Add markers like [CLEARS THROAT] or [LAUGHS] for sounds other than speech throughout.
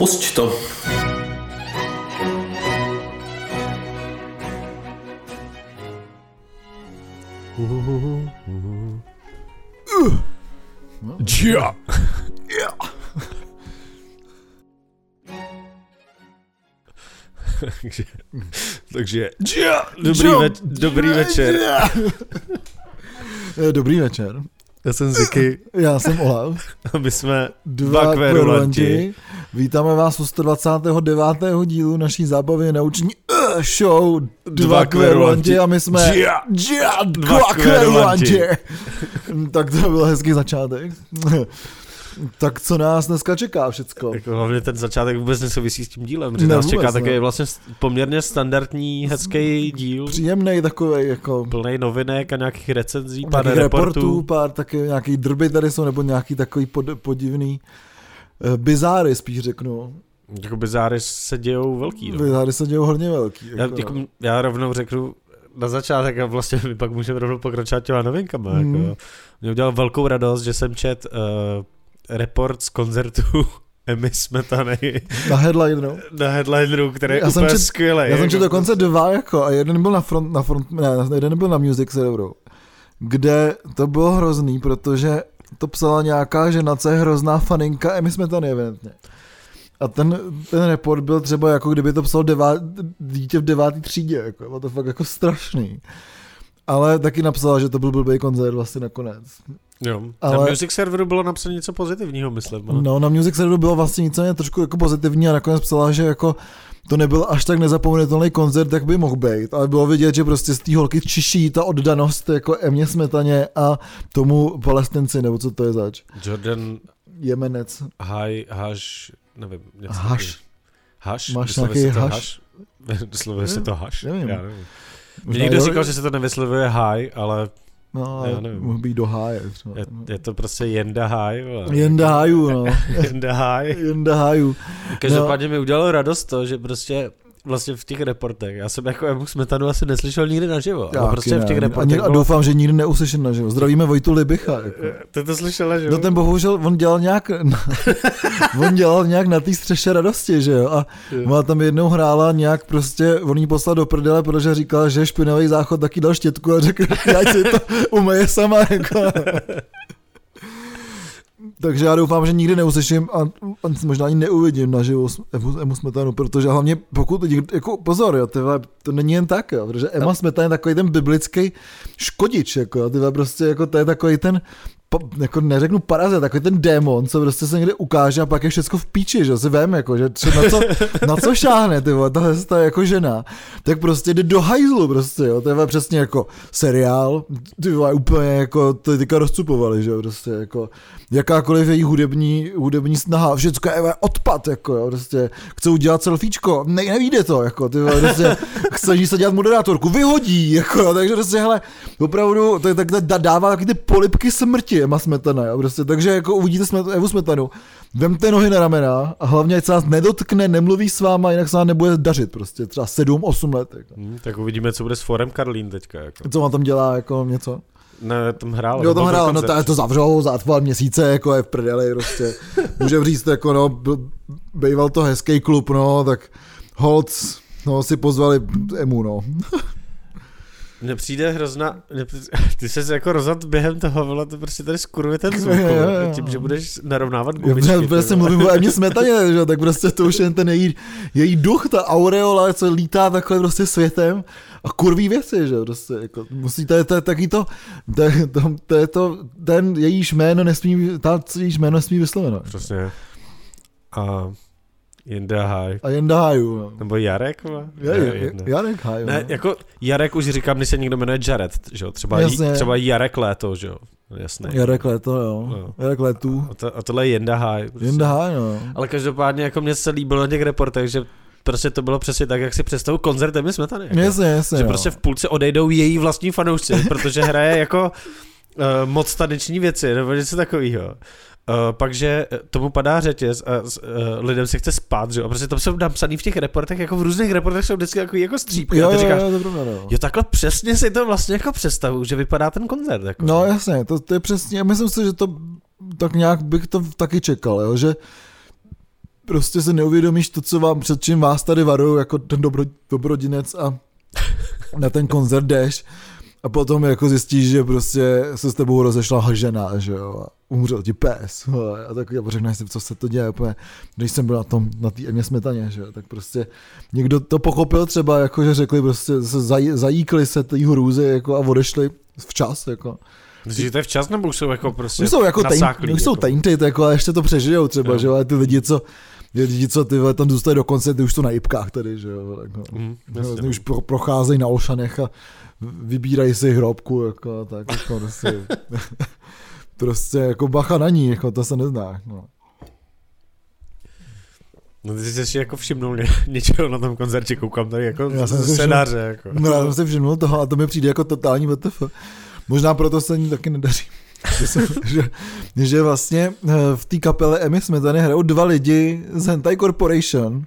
Pusť to. Ja. takže, takže ja. Dobrý, ve, dobrý večer. Eh, Dobrý večer. Já jsem Ziky Já jsem Olav. a my jsme Dva dva kverulanti. kverulanti. Vítáme vás u 129. dílu naší zábavy nauční uh, show Dva, kverulanti a my jsme. Ja, Dva kverulanti. [LAUGHS] tak to byl hezký začátek. [LAUGHS] tak co nás dneska čeká všecko? Jako hlavně ten začátek vůbec nesouvisí s tím dílem, že Ne, nás čeká takový vlastně st- poměrně standardní, hezký díl, Příjemný takový jako plný novinek a nějakých recenzí, pár reportů, reportů. pár taky nějaký drby tady jsou, nebo nějaký takový pod, podivný bizáry spíš řeknu. Jako bizáry se dějou velký. No. Bizáry se dějou hodně velký. Já, Jako, jako, já rovnou řeknu na začátek a vlastně my pak můžeme rovnou pokračovat těma novinkama. Mm. Jako, mě udělal velkou radost, že jsem čet uh, report z koncertu [LAUGHS] Emmy Smetany na headline, no. na headlineru, který je Já jsem úplně čet- skvělý. Já jsem jako, četl dokonce dva jako a jeden byl na front, na front, ne, jeden byl na music serveru, kde to bylo hrozný, protože to psala nějaká žena, co je hrozná faninka Emmy Smetany evidentně. A ten, ten report byl třeba jako kdyby to psal devá, dítě v devátý třídě, jako, bylo to fakt jako strašný. Ale taky napsala, že to byl blbý koncert vlastně nakonec. Jo. Ale- Na music serveru bylo napsané něco pozitivního, myslím. No. No, na Music Serveru bylo vlastně nicméně trošku jako pozitivní a nakonec psala, že jako to nebyl až tak nezapomenutelný koncert, jak by mohl být, ale bylo vidět, že prostě z té holky čiší ta oddanost jako Emě Smetaně a tomu palestinci, nebo co to je zač. Jordan Jemenec. Haj, Haš, nevím. Haš. Haš? Máš nějaký se to haš? [LAUGHS] Vyslovuje se to haš? Nevím. Já nevím. Mě někdo říkal, že se to nevyslovuje haj, ale No, Já nevím. mohl být do háje. třeba. je, je to prostě jenda haj. vole. Jenda háju, no. [LAUGHS] Jenda haj. Jenda háju. Každopádně mi udělalo radost to, že prostě vlastně v těch reportech, já jsem jako Emu Smetanu asi neslyšel nikdy naživo, Já prostě taky v těch reportech a, a bylo, doufám, že nikdy neuslyším naživo. Zdravíme Vojtu Libicha. Jako. Ty to slyšela, že No ten bohužel, on dělal nějak, [LAUGHS] on dělal nějak na té střeše radosti, že jo, a ona tam jednou hrála nějak prostě, on jí poslal do prdele, protože říkala, že špinavý záchod taky dal štětku a řekl, [LAUGHS] ať si to umeje sama, jako. [LAUGHS] Takže já doufám, že nikdy neuslyším a, a možná ani neuvidím naživo Emu, Emu Smetanu, protože hlavně pokud, jako pozor, jo, tyhle, to není jen tak, jo, protože Emma Smetana je takový ten biblický škodič, jako, tyhle prostě, jako to je takový ten, pa, jako neřeknu parazit, takový ten démon, co prostě se někde ukáže a pak je všechno v píči, že si vem, jako, že na co, na co šáhne, ty vole, tahle ta jako žena, tak prostě jde do hajzlu, prostě, jo, to je přesně jako seriál, ty vole, úplně jako, to teďka rozcupovali, že jo, prostě, jako, jakákoliv její hudební, hudební snaha, všecko je odpad, jako jo, prostě, chce udělat selfiečko, ne, nevíde to, jako, ty vole, prostě, chce se dělat moderátorku, vyhodí, jako, jo, takže prostě, hele, opravdu, to je tak dává taky ty polipky smrti, Emma Smetana, jo, prostě, takže jako uvidíte smet, Evu Smetanu, vemte nohy na ramena a hlavně, ať se vás nedotkne, nemluví s váma, jinak se vám nebude dařit, prostě, třeba 7-8 let, jako. Hmm, tak uvidíme, co bude s Forem Karlín teďka. Jako. Co on tam dělá, jako něco? Ne, tam hrál. Jo, tam hrál, no koncert. to, to zavřou za dva měsíce, jako je v prdeli, prostě. [LAUGHS] Můžeme říct, jako no, býval to hezký klub, no, tak Holc, no, si pozvali Emu, no. [LAUGHS] Mně přijde hrozná, [LAUGHS] ty se jako rozhod během toho, vole, to prostě tady skurvuje ten [LAUGHS] zvuk, vole, tím, že budeš narovnávat Já gumičky. ty prostě mluvím o [LAUGHS] Emě Smetaně, že? tak prostě to už je ten její, její duch, ta aureola, co lítá takhle prostě světem a kurví věci, že prostě, jako, musí, to je, to je taky to, to, je- to, to, je to, ten jejíž jméno nesmí, ta jejíž jméno nesmí vysloveno. Přesně. A Jinda Haj. A jen dáju, no. Nebo Jarek? Je, je, je, Jinda. Jarek Haj, Ne, no. jako Jarek už říkám, když se někdo jmenuje Jared, že jo? Třeba, Jasně. třeba Jarek Léto, že jo? Jasný. Jarek Leto, jo. No. Jarek Letu. A, to, a tohle je Jenda Haj. Prostě. Haj, no. Ale každopádně jako mě se líbilo na těch reportech, že prostě to bylo přesně tak, jak si představu koncert Emmy Smetany. Jako. Jasně, jasně, že no. prostě v půlce odejdou její vlastní fanoušci, protože hraje jako uh, moc taneční věci, nebo něco takového. Uh, pak, že tomu padá řetěz a uh, lidem se chce spát, že jo? A prostě tam jsou napsaný v těch reportech, jako v různých reportech jsou vždycky jako, jako střípky. Jo, a ty jo, říkáš, jo, to pravda, no. jo, takhle přesně si to vlastně jako představu, že vypadá ten koncert. Jako. No jasně, to, to je přesně, myslím si, že to tak nějak bych to taky čekal, jo, že prostě se neuvědomíš to, co vám, před čím vás tady varují, jako ten dobro, dobrodinec a na ten koncert jdeš a potom jako zjistíš, že prostě se s tebou rozešla žena, že jo, a umřel ti pes, a tak jako řekneš si, co se to děje, úplně, když jsem byl na tom, na té Emě Smetaně, že jo, tak prostě někdo to pochopil třeba, jako že řekli prostě, se zaj, zajíkli se té hrůzy, jako a odešli včas, jako. Že to je včas, nebo už jsou jako prostě Už jsou jako, taint, nasáklí, už jsou jako? tainted, jako, a ještě to přežijou třeba, Jo. že jo, ale ty lidi, co, ty lidi, co ty tam zůstají do konce, ty už jsou na jipkách tady, že jo, tak, no. Jasně. ty už pro, procházejí na Olšanech a vybírají si hrobku, jako, tak, jako, prostě, [LAUGHS] prostě, jako bacha na ní, jako, to se nezná, no. No ty jsi si jako všimnul ně, něčeho na tom koncertě, koukám tady jako Já jsem z scénáře, jako. No, já jsem si všiml toho a to mi přijde jako totální WTF. Možná proto se ní taky nedaří. [LAUGHS] že, jsem, že, že vlastně eh, v té kapele Emmy Smetany hrajou dva lidi z Hentai Corporation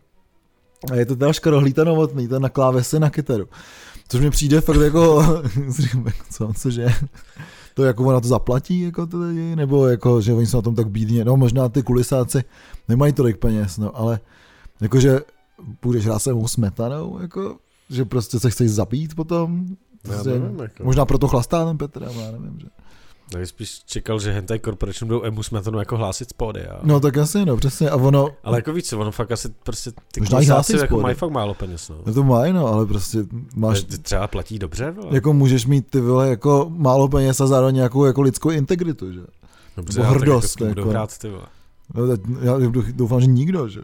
a je to teda škarohlíta novotný, ten na klávesi na kytaru. Což mi přijde fakt jako, [LAUGHS] jako co, cože, to jako ona to zaplatí, jako ty lidi, nebo jako, že oni jsou na tom tak bídně, no možná ty kulisáci nemají tolik peněz, no, ale jakože půjdeš hrát se Emmou smetanou, jako, že prostě se chceš zabít potom, Já prostě, nevím, jako. možná proto chlastá ten Petr, já nevím, že. Bych spíš čekal, že Hentai Corporation budou Emu Smetanu jako hlásit z pódia. No tak asi, no přesně, a ono, Ale jako víc, ono fakt asi prostě ty Možná klusáci z jako mají fakt málo peněz, no. no to mají, no, ale prostě máš, Ty třeba platí dobře, vole? jako můžeš mít ty vole jako málo peněz a zároveň nějakou jako lidskou integritu, že? Dobře, nebo tak hrdost, jako kým budou jako. hrát ty vole. No, tak já doufám, že nikdo, že?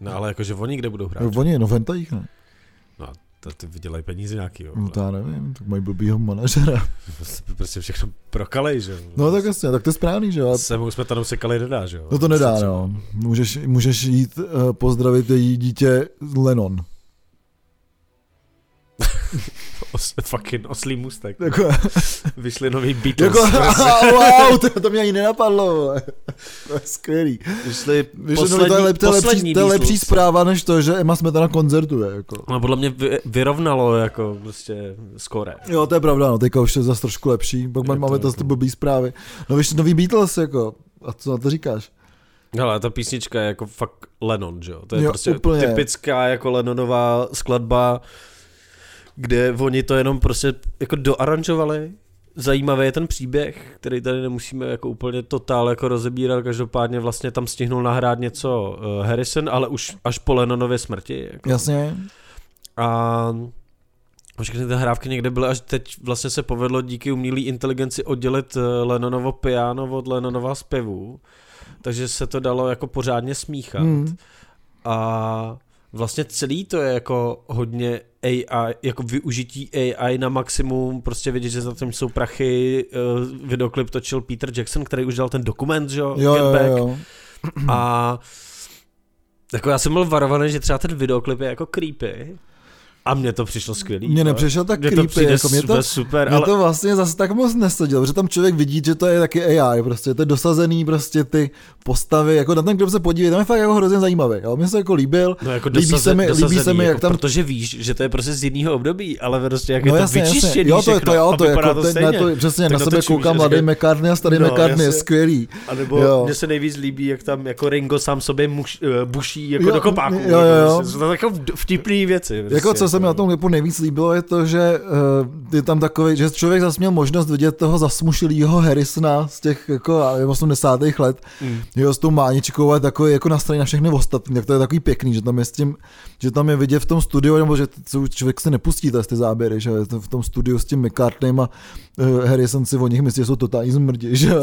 No ale jakože oni kde budou hrát? No, oni, no v hentajích, ne? To ty vydělají peníze nějaký, jo. No to já nevím, tak mají blbýho manažera. [LAUGHS] Prostě- Prostě všechno prokalej, že jo. No tak jasně, tak to je správný, že jo? A- Se mu Smetanou se kalej nedá, že jo. No to nedá, no. Můžeš, můžeš jít uh, pozdravit její dítě Lennon. Os, fucking oslý můstek. Jako, Vyšli nový [LAUGHS] Beatles. jako [LAUGHS] wow, to, to mě ani nenapadlo, vole. To je skvělý. Vyšli Víš, poslední, no, to je, lep, to je, lepší, poslední to je lepší zpráva, než to, že Emma Smetana koncertuje. Jako. No podle mě vy, vyrovnalo jako prostě skore. Jo, to je pravda, no, teďka už je zase trošku lepší, pak Je máme to to jako- ty blbý zprávy. No víš, nový Beatles, jako, a co na to říkáš? Hele, ta písnička je jako fakt Lennon, že jo? To je Jo, prostě úplně. typická jako Lennonová skladba, kde oni to jenom prostě jako doaranžovali. Zajímavý je ten příběh, který tady nemusíme jako úplně totál jako rozebírat, každopádně vlastně tam stihnul nahrát něco uh, Harrison, ale už až po Lennonově smrti. Jako. Jasně. A všechny ty hrávky někde byly, až teď vlastně se povedlo díky umělé inteligenci oddělit eh, Lennonovo piano od Lennonova zpěvu, takže se to dalo jako pořádně smíchat. Hmm. A vlastně celý to je jako hodně AI, jako využití AI na maximum, prostě vidět, že za tím jsou prachy, eh, videoklip točil Peter Jackson, který už dal ten dokument, že jo, Jo, jo, jo. A jako já jsem byl varovaný, že třeba ten videoklip je jako creepy. A mně to přišlo skvělý. Mně fakt. nepřišel tak to creepy, přijde jako mě to, super, Mě ale to vlastně zase tak moc nesadilo, protože tam člověk vidí, že to je taky AI, prostě to je dosazený prostě ty postavy, jako na ten klip se podívej, tam je fakt jako hrozně zajímavý, jo, mně se jako líbil, no jako líbí dosaze, se mi- líbí dosazený, se mi, jak jako, tam- protože víš, že to je prostě z jiného období, ale prostě jak no je to jasně, jasně, vyčištěný jo, to, všechno to, jo, to, jako, to to, stejně. na to, přesně, Tak na sebe to koukám mladý McCartney a starý No, McCartney, je jasně. skvělý. A nebo mně se nejvíc líbí, jak tam jako Ringo sám sobě uh, buší jako do kopáku. jo. Prostě, jsou to jako vtipný věci. Jako co se mi na tom klipu nejvíc líbilo, je to, že uh, je tam takový, že člověk zase měl možnost vidět toho zasmušilého Harrisona z těch jako já nevím, 80. let, Mm. jo, s tou máničkou a takový jako nastavený na všechny ostatní, tak to je takový pěkný, že tam je s tím, že tam je vidět v tom studiu, nebo že člověk se nepustí ty ty záběry, že je to v tom studiu s tím McCartneym a Harrison si o nich myslí, že jsou totální zmrdi, že [LAUGHS]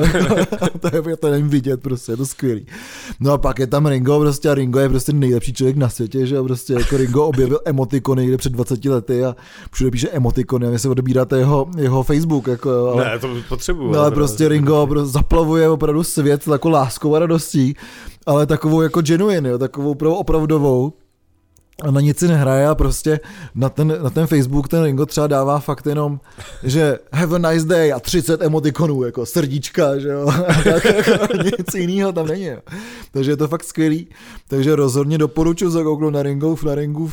[LAUGHS] to je to nevím vidět, prostě je to skvělý. No a pak je tam Ringo, prostě a Ringo je prostě nejlepší člověk na světě, že? Prostě jako Ringo objevil emotikony někde před 20 lety a všude píše emotikony a vy si odebíráte jeho, jeho Facebook, jako jo, ale... Ne, to potřebuju. No ale prostě Ringo prostě zaplavuje opravdu svět jako láskou a radostí, ale takovou jako genuine, jo, takovou opravdu opravdovou. A na nic si nehraje a prostě na ten, na ten Facebook ten Ringo třeba dává fakt jenom, že have a nice day a 30 emotikonů, jako srdíčka, že jo, [LAUGHS] tak jako [LAUGHS] nic jiného tam není, jo. takže je to fakt skvělý, takže rozhodně doporučuji zakouknout na Ringo, na Ringo,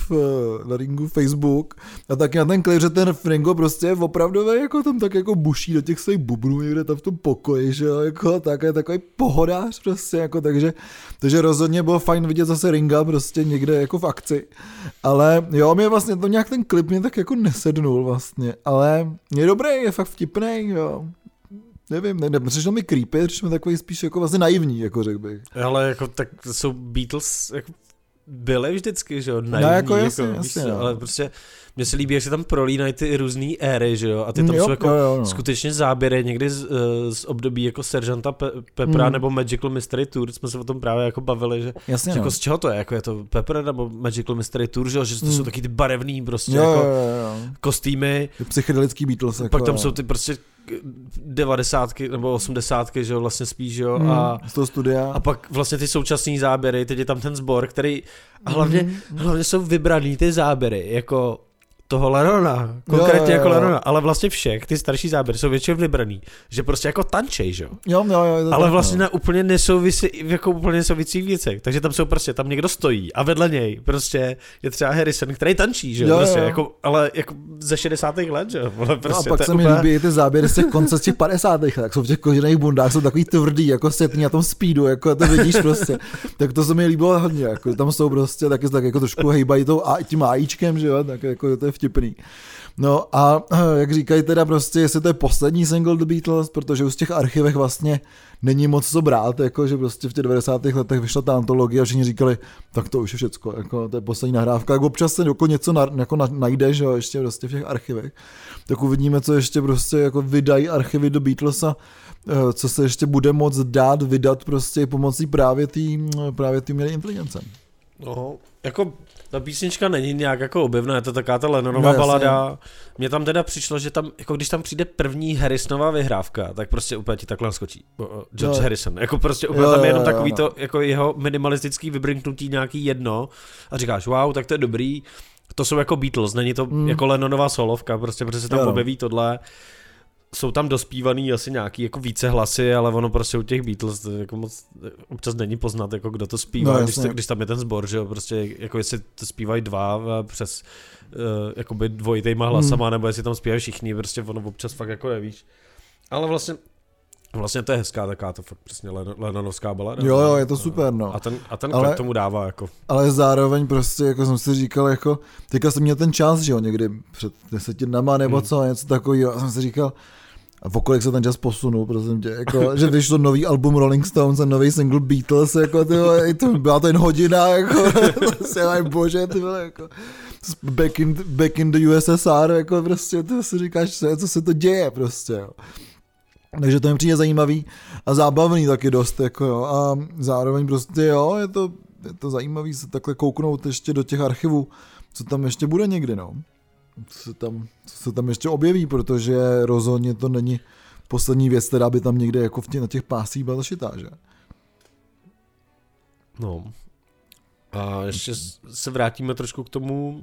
na Ringo Facebook. A taky na ten klip, že ten Ringo prostě je opravdu jako tam tak jako buší do těch svých bubnů někde tam v tom pokoji, že jo, jako tak je takový pohodář prostě, jako takže, takže rozhodně bylo fajn vidět zase Ringa prostě někde jako v akci ale jo, mě vlastně to nějak ten klip mě tak jako nesednul vlastně, ale je dobrý, je fakt vtipný, jo. Nevím, ne, ne, přišel mi creepy, přišel mi takový spíš jako vlastně naivní, jako řekl bych. Ale jako tak jsou Beatles jako byly vždycky, že jo, naivní, no, jako, jasně, jako, jasně, víš, no. ale prostě mně se líbí, jak se tam prolínají ty různé éry, že jo, a ty tam jo, jsou jako jo, jo, no. skutečně záběry někdy z, eh, z období jako Seržanta Pe- Pepra Mm. nebo Magical Mystery Tour, jsme se o tom právě jako bavili, že, Jasně, že no. jako z čeho to je, jako je to Pepper nebo Magical Mystery Tour, že, jo, že to jsou Mm. taky ty barevný prostě Jo, jako jo, jo, jo. kostýmy, Ty Psychedelický Beatles. Jako, pak tam jo. jsou ty prostě devadesátky nebo osmdesátky, že jo, vlastně spíš, jo, Hmm, a, z toho studia. a pak vlastně ty současné záběry, teď je tam ten sbor, který, a hlavně, Mhm. hlavně jsou vybraný ty záběry, jako toho Lenona, konkrétně Jo, jo, jako jo. Lenona, ale vlastně všech, ty starší záběry jsou většinou vybraný, že prostě jako tančej, že jo. Jo, jo, jo, Ale tak, vlastně no. na úplně nesouvisí, jako úplně nesouvisících věcech. Takže tam jsou prostě, tam někdo stojí a vedle něj prostě je třeba Harrison, který tančí, že jo, Jo, jo, prostě, jo. jako, ale jako ze 60. let, že jo. Ale Prostě, no a pak se mi úplně- líbí i ty záběry z těch konce z těch 50. let, tak jsou v těch kožených bundách, jsou takový tvrdý, jako setní na tom speedu, jako to vidíš prostě. tak to se mi líbilo hodně, jako tam jsou prostě taky tak jako trošku hejbají tou, a, tím AIčkem, že jo, tak jako to je vtipný. No a eh, jak říkají teda prostě, jestli to je poslední single The Beatles, protože už z těch archivech vlastně není moc co brát, jako že prostě v těch 90. letech vyšla ta antologie a všichni říkali, tak to už je všecko, jako to je poslední nahrávka, jak občas se jako něco na, jako na, najde, že jo, ještě prostě v těch archivech, tak uvidíme, co ještě prostě jako vydají archivy do Beatlesa, eh, co se ještě bude moc dát vydat prostě pomocí právě té právě tý umělé inteligence. No, jako ta písnička není nějak jako objevná, je to taková ta Lennonová No, balada. Mně tam teda přišlo, že tam, jako když tam přijde první Harrisonová vyhrávka, tak prostě úplně ti takhle skočí. George No. Harrison. Jako prostě úplně Jo, tam je jo, jenom jo, takový no. to, jako jeho minimalistický vybrinknutí nějaký jedno a říkáš, wow, tak to je dobrý. To jsou jako Beatles, není to Mm. jako Lennonová solovka, prostě protože se tam Jo, objeví tohle. Jsou tam dospívaný asi nějaký jako více hlasy, ale ono prostě u těch Beatles to jako moc občas není poznat, jako kdo to zpívá, No, když, když tam je ten sbor, že jo, prostě jako jestli to zpívají dva a přes uh, jakoby dvojitejma hlasama, Hmm. nebo jestli tam zpívají všichni, prostě ono občas fakt jako nevíš. Ale vlastně Vlastně to je hezká taková to fakt přesně Len- Lennonovská balada. Jo, jo, je to super, no. A ten, a ten Ale- tomu dává jako. Ale zároveň prostě, jako jsem si říkal, jako, teďka jsem měl ten čas, že jo, někdy před deseti dnama nebo Hmm. co, něco takového, a jsem si říkal, a v kolik se ten čas posunul, prosím tě, jako, že vyšlo nový album Rolling Stones a nový single Beatles, jako, ty vole, to, byla to jen hodina, jako, [LAUGHS] prostě, aj bože, ty vole, jako, back in, back in the USSR, jako, prostě, to si říkáš, co, co se to děje, prostě, jo. Takže to mi přijde zajímavý a zábavný taky dost, jako jo, a zároveň prostě jo, je to, je to zajímavý se takhle kouknout ještě do těch archivů, co tam ještě bude někdy, no. Co se tam, co se tam ještě objeví, protože rozhodně to není poslední věc, která by tam někde jako v tě, na těch pásích byla zašitá, že? No. A ještě se vrátíme trošku k tomu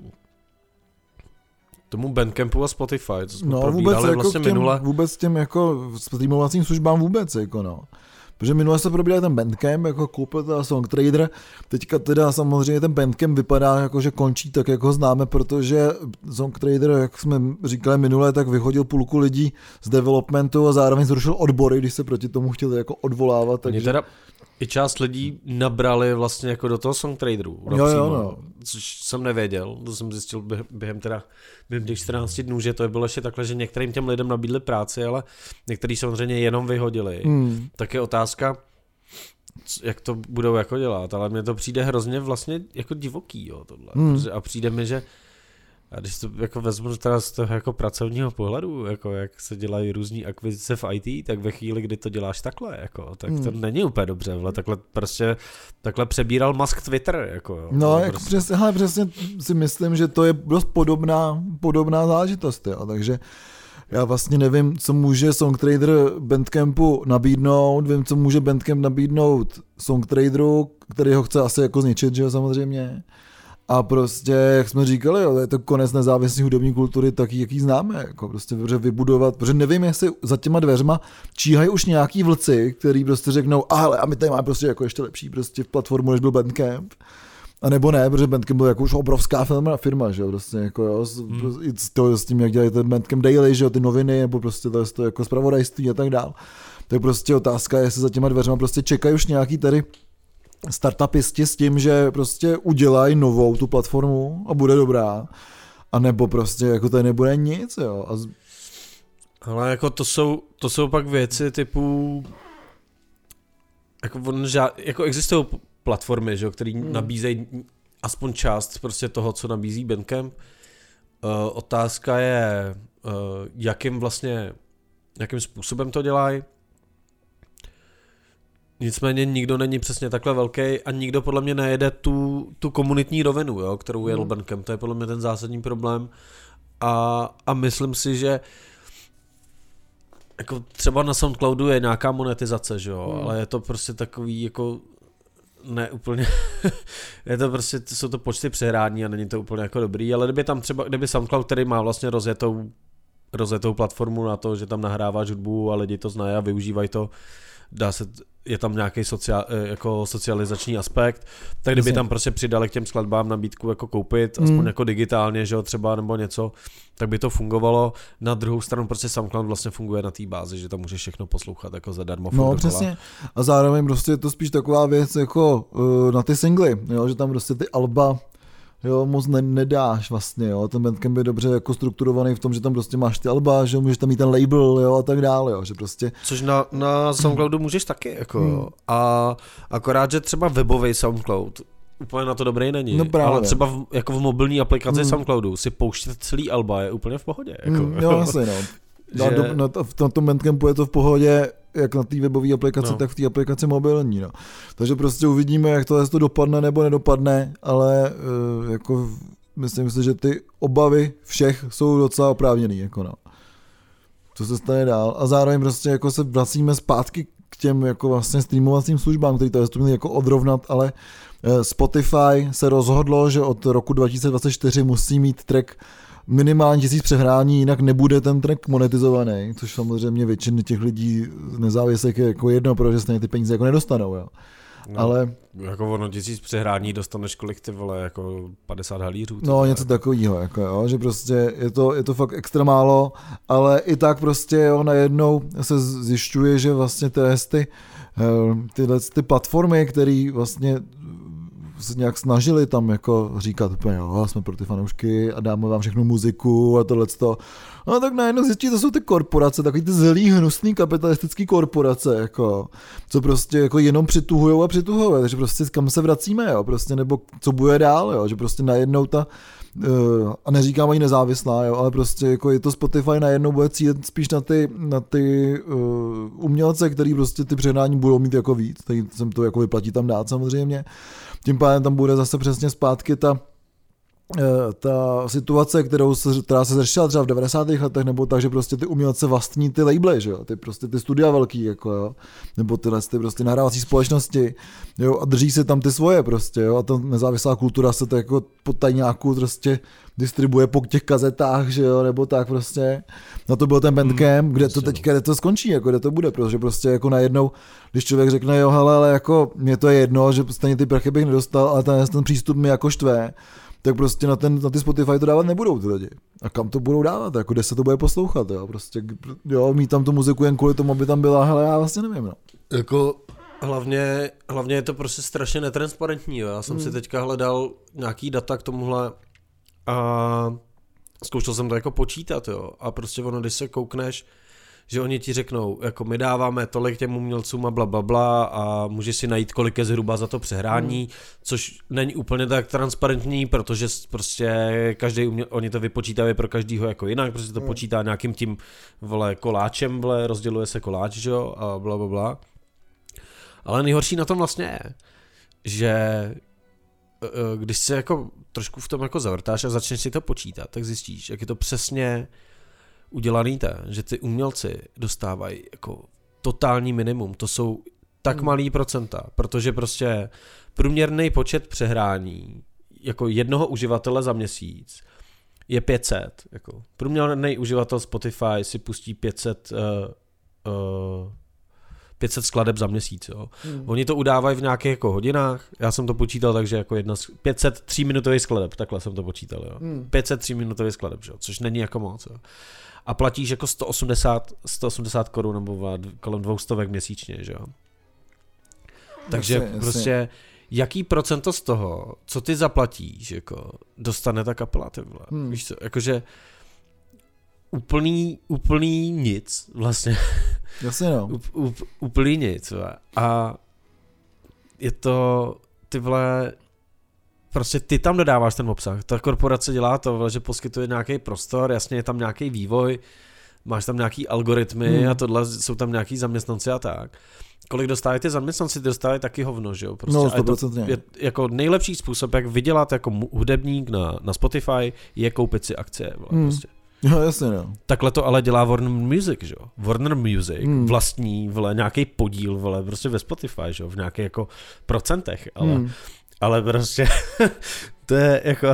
tomu Bandcampu a Spotify, co jsme No vůbec jako vlastně těm, minule. vůbec těm jako streamovacím službám vůbec, jako no. Protože minule se probíral ten Bandcamp, jako koupil teda Songtrader, teďka teda samozřejmě ten Bandcamp vypadá jako, že končí tak, jak ho známe, protože Songtrader, jak jsme říkali minule, tak vyhodil půlku lidí z developmentu a zároveň zrušil odbory, když se proti tomu chtěli jako odvolávat. Oni Takže... teda i část lidí nabrali vlastně jako do toho songtraderu. Jo, jo, no. Což jsem nevěděl, to jsem zjistil během, teda během těch 14 dnů, že to bylo ještě takhle, že některým těm lidem nabídli práci, ale některý samozřejmě jenom vyhodili. Hmm. Tak je otázka, jak to budou jako dělat, ale mně to přijde hrozně vlastně jako divoký, jo, tohle. Hmm. A přijde mi, že a když to jako vezmu teda z toho jako pracovního pohledu, jako jak se dělají různý akvizice v IT, tak ve chvíli, kdy to děláš takhle, jako, tak to Hmm. není úplně dobře, vle, takhle prostě, takhle přebíral Musk Twitter, jako jo. No, jak prostě, přesně, hele, přesně si myslím, že to je dost podobná, podobná záležitost, jo. takže já vlastně nevím, co může Songtrader Bandcampu nabídnout, vím, co může Bandcamp nabídnout Songtraderu, který ho chce asi jako zničit, že jo, samozřejmě. A prostě, jak jsme říkali, jo, je to konec nezávislé hudební kultury taky, jaký známe, jako prostě protože vybudovat, protože nevím, jestli za těma dveřma číhají už nějaký vlci, který prostě řeknou, ale a my tady máme prostě jako ještě lepší prostě platformu, než byl Bandcamp. A nebo ne, protože Bandcamp byl jako už obrovská firma, firma že jo, prostě jako jo, s, hmm. s, to, s tím, jak dělají ten Bandcamp Daily, že jo, ty noviny, nebo prostě to, to jako zpravodajství a tak dál. Tak prostě otázka je, jestli za těma dveřma prostě čekají už nějaký tady startupisti s tím, že prostě udělají novou tu platformu a bude dobrá, a nebo prostě jako to nebude nic, jo. A z... Ale jako to jsou, to jsou pak věci typu jako, on, jako existují platformy, že, které hmm. nabízejí aspoň část prostě toho, co nabízí Bandcamp. Uh, otázka je, uh, jakým vlastně, jakým způsobem to dělají. Nicméně nikdo není přesně takhle velký a nikdo podle mě nejede tu, tu komunitní rovinu, jo, kterou je hmm. Bandcamp. To je podle mě ten zásadní problém. A, a myslím si, že jako třeba na Soundcloudu je nějaká monetizace, že jo, hmm. ale je to prostě takový jako ne úplně, [LAUGHS] je to prostě, jsou to počty přehrání a není to úplně jako dobrý, ale kdyby tam třeba, kdyby SoundCloud, který má vlastně rozjetou, rozjetou platformu na to, že tam nahráváš hudbu a lidi to znají a využívají to, dá se, je tam nějaký sociál, eh, jako socializační aspekt, tak kdyby tam prostě přidali k těm skladbám nabídku jako koupit, mm. aspoň jako digitálně, že jo, třeba nebo něco, tak by to fungovalo. Na druhou stranu prostě SoundCloud vlastně funguje na té bázi, že tam můžeš všechno poslouchat jako zadarmo. No dokola. přesně. A zároveň prostě je to spíš taková věc jako uh, na ty singly, jo, že tam prostě ty alba jo, moc ne, nedáš vlastně, jo, ten Bandcamp je dobře jako strukturovaný v tom, že tam prostě máš ty alba, že můžeš tam mít ten label, jo, a tak dále, jo, že prostě. Což na, na Soundcloudu můžeš taky, jako, hmm. a akorát, že třeba webový Soundcloud úplně na to dobrý není. No právě. Ale třeba v, jako v mobilní aplikaci hmm. Soundcloudu si pouštět celý alba je úplně v pohodě. Jako. Hmm, jo, asi, no. [LAUGHS] že... do, na, v tomto Bandcampu je to v pohodě, jak na té webové aplikaci, no. tak v té aplikaci mobilní. No. Takže prostě uvidíme, jak to, to dopadne nebo nedopadne, ale uh, jako myslím si, že ty obavy všech jsou docela oprávněný. Jako no. Co se stane dál. A zároveň prostě jako se vracíme zpátky k těm jako vlastně streamovacím službám, který to je jako odrovnat, ale eh, Spotify se rozhodlo, že od roku 2024 musí mít track minimálně tisíc přehrání, jinak nebude ten track monetizovaný, což samozřejmě většiny těch lidí nezávislých je jako jedno, protože stejně ty peníze jako nedostanou. Jo. No, ale... Jako ono tisíc přehrání dostaneš kolik ty vole, jako 50 halířů. No něco takového, jako jo, že prostě je to, je to fakt extra málo, ale i tak prostě jo, najednou se zjišťuje, že vlastně ty, ty, eh, tyhle ty platformy, které vlastně se nějak snažili tam jako říkat úplně, jo, jsme pro ty fanoušky a dáme vám všechnu muziku a tohle to. No tak najednou zjistí, to jsou ty korporace, takový ty zlý, hnusný kapitalistický korporace, jako, co prostě jako jenom přituhujou a přituhujou, takže prostě kam se vracíme, jo, prostě, nebo co bude dál, jo, že prostě najednou ta, Uh, a neříkám ani nezávislá, jo, ale prostě jako je to Spotify najednou bude cílit spíš na ty, na ty uh, umělce, který prostě ty předání budou mít jako víc, tady jsem to jako vyplatí tam dát samozřejmě. Tím pádem tam bude zase přesně zpátky ta ta situace, kterou se, která se řešila třeba v 90. letech, nebo tak, že prostě ty umělce vlastní ty labely, že jo, ty prostě ty studia velký, jako jo, nebo tyhle ty prostě nahrávací společnosti, jo, a drží se tam ty svoje prostě, jo, a ta nezávislá kultura se to jako po tajňáku prostě distribuje po těch kazetách, že jo, nebo tak prostě. Na to byl ten Bandcamp, hmm, kde to teď, kde to skončí, jako kde to bude, protože prostě jako najednou, když člověk řekne, jo, hele, ale jako mě to je jedno, že stejně ty prachy bych nedostal, ale ten, ten přístup mi jako štve, tak prostě na, ten, na ty Spotify to dávat nebudou ty lidi. A kam to budou dávat, jako kde se to bude poslouchat, jo, prostě, jo, mít tam tu muziku jen kvůli tomu, aby tam byla, hele, já vlastně nevím, no. Jako hlavně, hlavně je to prostě strašně netransparentní, jo. já jsem hmm. si teďka hledal nějaký data k tomuhle a zkoušel jsem to jako počítat, jo, a prostě ono, když se koukneš, že oni ti řeknou, jako my dáváme tolik těm umělcům a bla, bla, bla a můžeš si najít, kolik je zhruba za to přehrání, hmm. což není úplně tak transparentní, protože prostě každý uměl, oni to vypočítají pro každýho jako jinak, protože to hmm. počítá nějakým tím, vole, koláčem, vole, rozděluje se koláč, že jo, a bla, bla, bla. Ale nejhorší na tom vlastně je, že e, e, když se jako trošku v tom jako zavrtáš a začneš si to počítat, tak zjistíš, jak je to přesně udělaný tak, že ty umělci dostávají jako totální minimum. To jsou tak hmm. malý procenta, protože prostě průměrný počet přehrání jako jednoho uživatele za měsíc je 500. Jako. Průměrný uživatel Spotify si pustí 500 uh, uh, 500 skladeb za měsíc. Jo. Hmm. Oni to udávají v nějakých jako hodinách, já jsem to počítal takže jako jedna, 500 3 minutový skladeb, takhle jsem to počítal. Jo. Hmm. 500 3 minutový skladeb, jo, což není jako moc. Jo. A platíš jako 180, 180 korun nebo kolem 200 měsíčně, že jo. Takže jasně, prostě jasně. jaký procento z toho, co ty zaplatíš, jako dostane ta kapela, ty vole. Hmm. Víš co, jakože úplný, úplný nic vlastně. Jasně no. Up, up, úplný nic. A je to, ty vole, prostě ty tam dodáváš ten obsah. Ta korporace dělá to, že poskytuje nějaký prostor, jasně je tam nějaký vývoj, máš tam nějaký algoritmy hmm. a tohle jsou tam nějaký zaměstnanci a tak. Kolik dostávají ty zaměstnanci, ty dostávají taky hovno, že jo? Prostě. No, 100%. Je, to, je jako nejlepší způsob, jak vydělat jako hudebník na, na Spotify, je koupit si akcie. Hmm. Prostě. No jasně, no. Takhle to ale dělá Warner Music, že jo? Warner Music hmm. vlastní, vole, nějaký podíl, vole, prostě ve Spotify, že jo? V nějakých jako procentech, ale, hmm. ale prostě [LAUGHS] to je jako,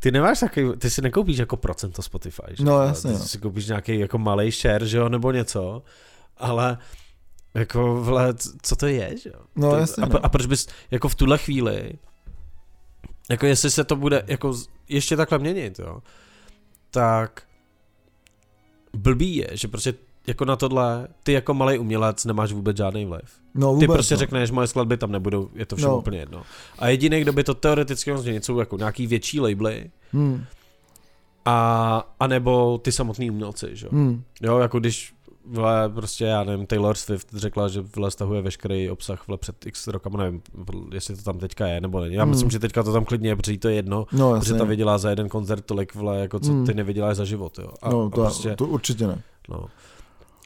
ty nemáš takový, ty si nekoupíš jako procento Spotify, že? No jasně. Ty no. si koupíš nějaký jako malý share, že jo, nebo něco, ale jako, vole, co to je, že jo? No jasně. A, no. a proč bys, jako v tuhle chvíli, jako jestli se to bude jako ještě takhle měnit, jo, tak blbý je, že prostě jako na tohle, ty jako malý umělec nemáš vůbec žádný vliv. No, vůbec, ty prostě no. řekneš, moje skladby tam nebudou, je to všechno no. úplně jedno. A jediný, kdo by to teoreticky mohl změnit, jsou jako nějaký větší labely, hmm. a, a nebo ty samotný umělci, že? Hmm. Jo, jako když vle, prostě já nevím, Taylor Swift řekla, že vle stahuje veškerý obsah vle před x rokama, nevím, jestli to tam teďka je nebo ne. Já hmm. myslím, že teďka to tam klidně je, protože to je jedno, no, protože ta vydělá za jeden koncert tolik vle, jako co hmm. ty nevyděláš za život, jo. A, no, to, a prostě, to určitě ne. No.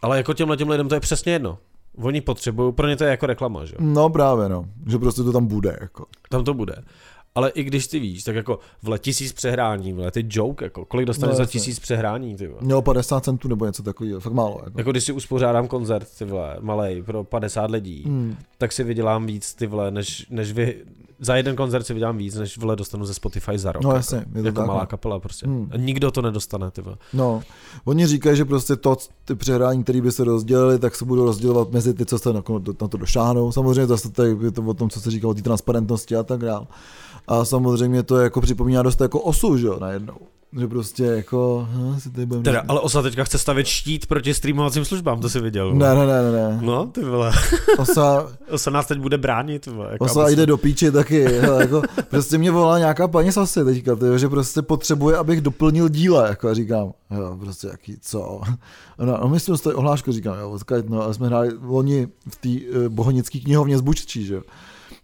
Ale jako těmhle těm lidem to je přesně jedno. Oni potřebují, pro ně to je jako reklama, že? No právě, no. Že prostě to tam bude, jako. Tam to bude ale i když ty víš, tak jako v tisíc přehrání, vle, ty joke, jako, kolik dostaneš no, za tisíc přehrání, ty vole? No 50 centů nebo něco takového, fakt málo. Jako. jako když si uspořádám koncert, ty vole, malej, pro 50 lidí, hmm. tak si vydělám víc, ty vole, než, než vy, za jeden koncert si vydělám víc, než vole dostanu ze Spotify za rok. No jako, jasně, je to jako tak, malá no. kapela prostě. Hmm. A nikdo to nedostane, ty vole. No, oni říkají, že prostě to, ty přehrání, které by se rozdělili, tak se budou rozdělovat mezi ty, co se na, na to došáhnou. Samozřejmě zase to je to o tom, co se říkalo, o té transparentnosti a tak dále. A samozřejmě to jako připomíná dost jako osu, že jo, najednou. Že prostě jako, hm, si tady Teda, ale Osa teďka chce stavit štít proti streamovacím službám, to si viděl. Ne, ne, ne, ne. No, ty vole. [LAUGHS] Osa, Osa nás teď bude bránit. Vole, jako Osa jde do píči taky. Hele, jako, prostě mě volá nějaká paní Sasy teďka, tyjo, že prostě potřebuje, abych doplnil díle, jako říkám, jo, prostě jaký, co. No, no my jsme dostali ohlášku, říkám, jo, odkaď, no, ale jsme hráli loni v té uh, bohonické knihovně z Buččí, že jo.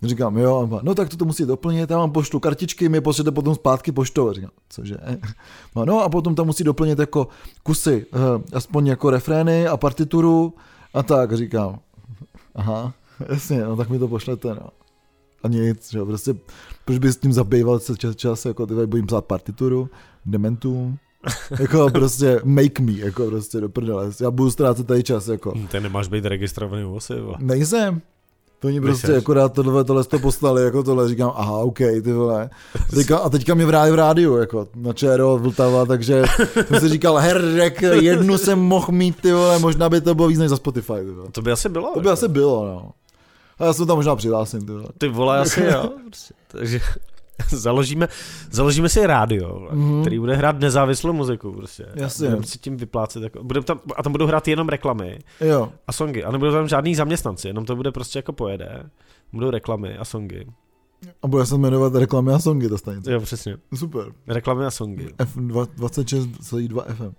Říkám, jo, no tak to musí doplnit, já vám pošlu kartičky, mi pošlete potom zpátky poštou. Říkám, cože? [LAUGHS] No a potom tam musí doplnit jako kusy, eh, aspoň jako refrény a partituru a tak, říkám. Aha, [LAUGHS] jasně, no tak mi to pošlete, no. A nic, že prostě, proč bys tím zabýval čas, čas jako ty budím psát partituru, dementům, [LAUGHS] jako prostě make me, jako prostě do prdele. Já budu ztrácet tady čas, jako. Ty nemáš být registrovaný u Nejsem. To oni prostě Myslíš? akorát tohle, tohle to poslali, jako tohle, říkám, aha, OK, ty vole. A teďka, a teďka mě vráli v rádiu, jako na ČRO Vltava, takže jsem si říkal, herrek, jednu jsem mohl mít, ty vole, možná by to bylo víc než za Spotify, ty vole. To by asi bylo. To by jako. asi bylo, no. A já jsem tam možná přihlásím, ty vole. Ty vole, asi [LAUGHS] jo. Prostě, takže [LAUGHS] založíme, založíme si rádio, mm-hmm. který bude hrát nezávislou muziku. Prostě. Jasně. Budeme si tím vyplácet. Jako, budem tam, a tam budou hrát jenom reklamy jo. a songy. A nebudou tam žádný zaměstnanci, jenom to bude prostě jako pojede. Budou reklamy a songy. A bude se jmenovat reklamy a songy ta stanice. Jo, přesně. Super. Reklamy a songy. F26,2 FM.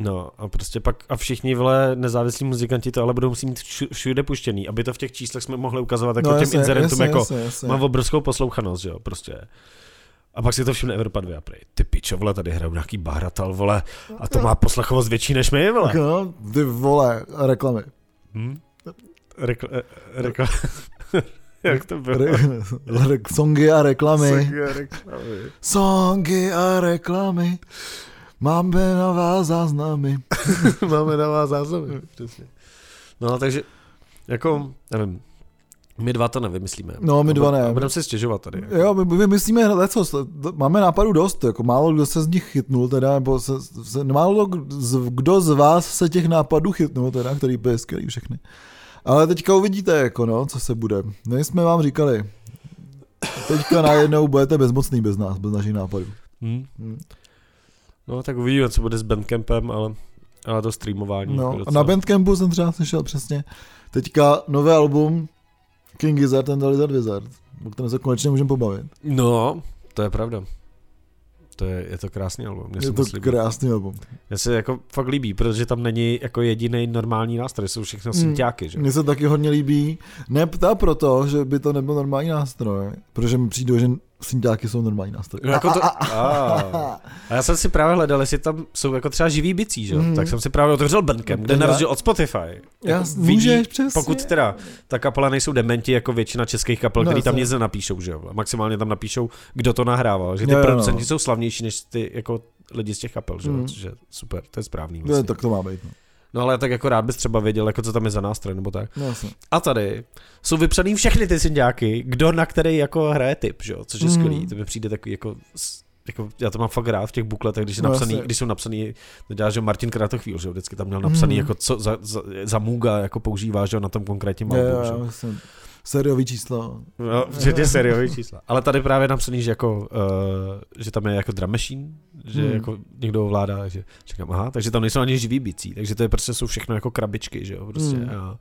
No a prostě pak a všichni vole nezávislí muzikanti to ale budou muset mít všude puštěný, aby to v těch číslech jsme mohli ukazovat jako no, těm inzerentům jako jasně, jasně. má obrovskou poslouchanost, jo, prostě. A pak si to všimne Evropa 2 a prej, ty pičo, vole, tady hrajou nějaký bahratal, vole, a to má poslechovost větší než my, vole. No, ty vole, reklamy. Hm? Rekl, eh, rekl, [LAUGHS] Jak to bylo? Re, re, songy a reklamy. Songy a reklamy. Songy a reklamy. Máme na vás záznamy. [LAUGHS] Máme na vás záznamy, přesně. No, takže, jako, nevím, My dva to nevymyslíme. No, my dva ne. Budeme si stěžovat tady. Jo, my, my myslíme leco, máme nápadů dost, jako málo kdo se z nich chytnul teda, nebo se, se, málo kdo z vás se těch nápadů chytnul teda, který by skvělý všechny. Ale teďka uvidíte, jako no, co se bude. My jsme vám říkali, teďka najednou budete bezmocný bez nás, bez našich nápadů. Hmm. Hmm. No tak uvidíme, co bude s Bandcampem, ale, ale to streamování. No, a na Bandcampu jsem třeba slyšel přesně, teďka nové album King Gizzard and the Lizard Wizard, o kterém se konečně můžeme pobavit. No, to je pravda. To je, je to krásný album. Mě je to krásný album. Mně se jako fakt líbí, protože tam není jako jediný normální nástroj, jsou všechno hmm. synťáky, že? Mně se taky hodně líbí, ne ptá proto, že by to nebyl normální nástroj, protože mi přijde, že synťáky jsou normální nástroje. No, jako to, a, a, a, já jsem si právě hledal, jestli tam jsou jako třeba živý bicí, že? Mm. tak jsem si právě otevřel Bandcamp, kde na rozdíl od Spotify. Jako vidí, přesně. Pokud teda ta kapela nejsou dementi jako většina českých kapel, no, který tam nic nenapíšou, že jo? Maximálně tam napíšou, kdo to nahrával, že ty no, producenti no. jsou slavnější než ty jako lidi z těch kapel, že? Mm. Což je super, to je správný. No, tak to má být. No. No ale tak jako rád bys třeba věděl, jako co tam je za nástroj, nebo tak. No, a tady jsou vypsaný všechny ty syndiáky, kdo na který jako hraje typ, že jo, což je mm. skvělý, to mi přijde takový jako jako, já to mám fakt rád v těch bukletech, když, je no, napsaný, když jsou napsaný, to dělá, že Martin Kratochvíl, že jo, vždycky tam měl napsaný, mm. jako co za, za, za Muga jako používá, že jo, na tom konkrétním albu, že jo. Sériový číslo. No, [LAUGHS] vždyť sériový číslo. Ale tady právě napsaný, že, jako, uh, že tam je jako drum machine, že hmm. jako někdo ovládá, že říkám, aha, takže tam nejsou ani živý bicí, takže to je prostě jsou všechno jako krabičky, že jo, prostě hmm. a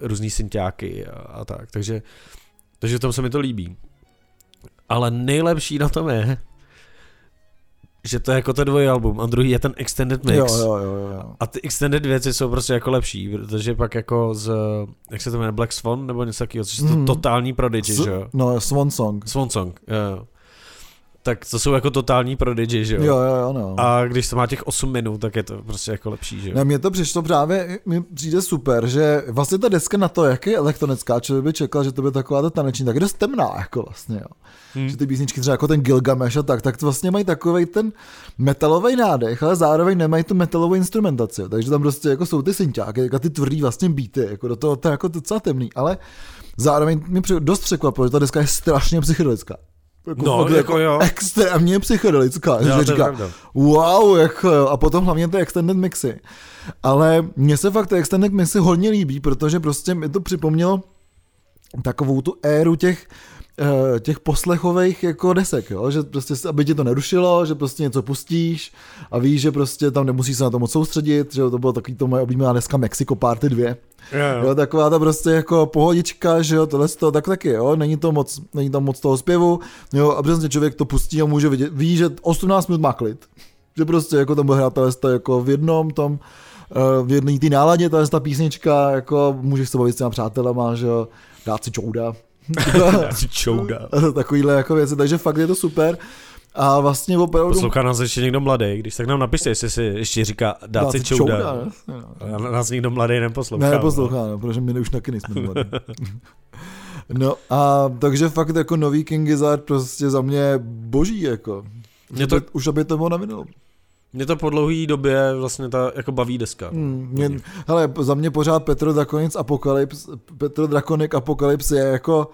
různý synťáky a, a tak, takže, takže tomu se mi to líbí. Ale nejlepší na tom je, že to je jako ten album a druhý je ten extended mix. Jo, jo, jo, jo. A ty extended věci jsou prostě jako lepší, protože pak jako z, jak se to jmenuje, Black Swan nebo něco takového, což je to mm. totální prodigy, že jo? No, Swan Song. Swan Song, jo tak to jsou jako totální prodigy, že jo? Jo, jo, jo, no. A když to má těch 8 minut, tak je to prostě jako lepší, že jo? Ne, mně to přišlo právě, mi přijde super, že vlastně ta deska na to, jak je elektronická, člověk by čekal, že to by taková ta taneční, tak je dost temná, jako vlastně, jo. Hmm. Že ty písničky třeba jako ten Gilgamesh a tak, tak to vlastně mají takový ten metalový nádech, ale zároveň nemají tu metalovou instrumentaci, jo. takže tam prostě jako jsou ty synťáky, jako ty tvrdý vlastně beaty, jako do toho to je jako docela temný, ale zároveň mi dost překvapilo, že ta deska je strašně psychedelická. Jako no, jako, jako jo. extrémně psychedelická, jo, že říká, wow, jako jo, a potom hlavně ty extended mixy. Ale mně se fakt ty extended mixy hodně líbí, protože prostě mi to připomnělo takovou tu éru těch eh, těch poslechových jako desek, jo? že prostě, aby ti to nerušilo, že prostě něco pustíš a víš, že prostě tam nemusíš se na to moc soustředit, že to bylo takový to moje oblíbená deska Mexico Party 2, Jo, jo. taková ta prostě jako pohodička, že jo, tohle to, tak taky, jo, není to moc, není tam moc toho zpěvu, jo, a přesně člověk to pustí a může vidět, ví, že 18 minut má klid, že prostě jako tam bude hrát to jako v jednom tom, eh, v jedné té náladě, ta, ta písnička, jako můžeš se bavit s těma přátelama, že jo, dát si čouda. [LAUGHS] si čouda. [LAUGHS] Takovýhle jako věci, takže fakt je to super. A vlastně opravdu... Poslouchá nás ještě někdo mladý, když tak nám napište, jestli si ještě říká dát si čouda. čouda no. Nás někdo mladý neposlouchá. Ne, neposlouchá, no, protože my už taky nejsme mladí. [LAUGHS] no a takže fakt jako nový King Gizzard prostě za mě boží jako. Mě to... Už aby to bylo na. Mě to po dlouhé době vlastně ta jako baví deska. Hmm, mě, hele, za mě pořád Petro Drakonic Apocalypse, Petro Drakonik Apocalypse je jako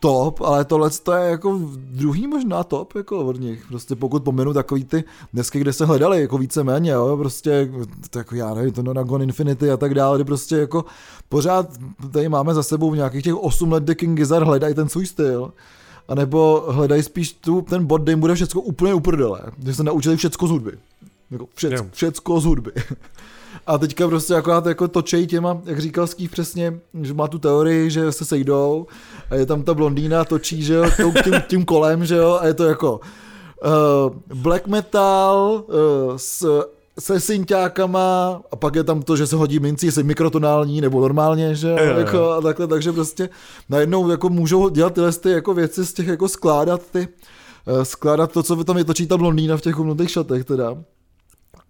top, ale tohle to je jako druhý možná top jako od nich. Prostě pokud pomenu takový ty dnesky, kde se hledali jako víceméně, jo, prostě tak já nevím, to na Gone Infinity a tak dále, kdy prostě jako pořád tady máme za sebou v nějakých těch 8 let The King Gizzard hledají ten svůj styl a nebo hledají spíš tu, ten bod, kde jim bude všechno úplně uprdele, že se naučili všechno z hudby. Jako všecko, všecko z hudby. A teďka prostě akorát jako točej těma, jak říkal Skýv přesně, že má tu teorii, že se sejdou a je tam ta blondýna, točí, že jo, tím, tím kolem, že jo, a je to jako uh, black metal uh, s se synťákama a pak je tam to, že se hodí minci, jestli mikrotonální nebo normálně, že jo, jako, a takhle, takže prostě najednou jako můžou dělat tyhle ty jako věci z těch jako skládat ty, uh, skládat to, co tam je točí ta blondýna v těch umnutých šatech teda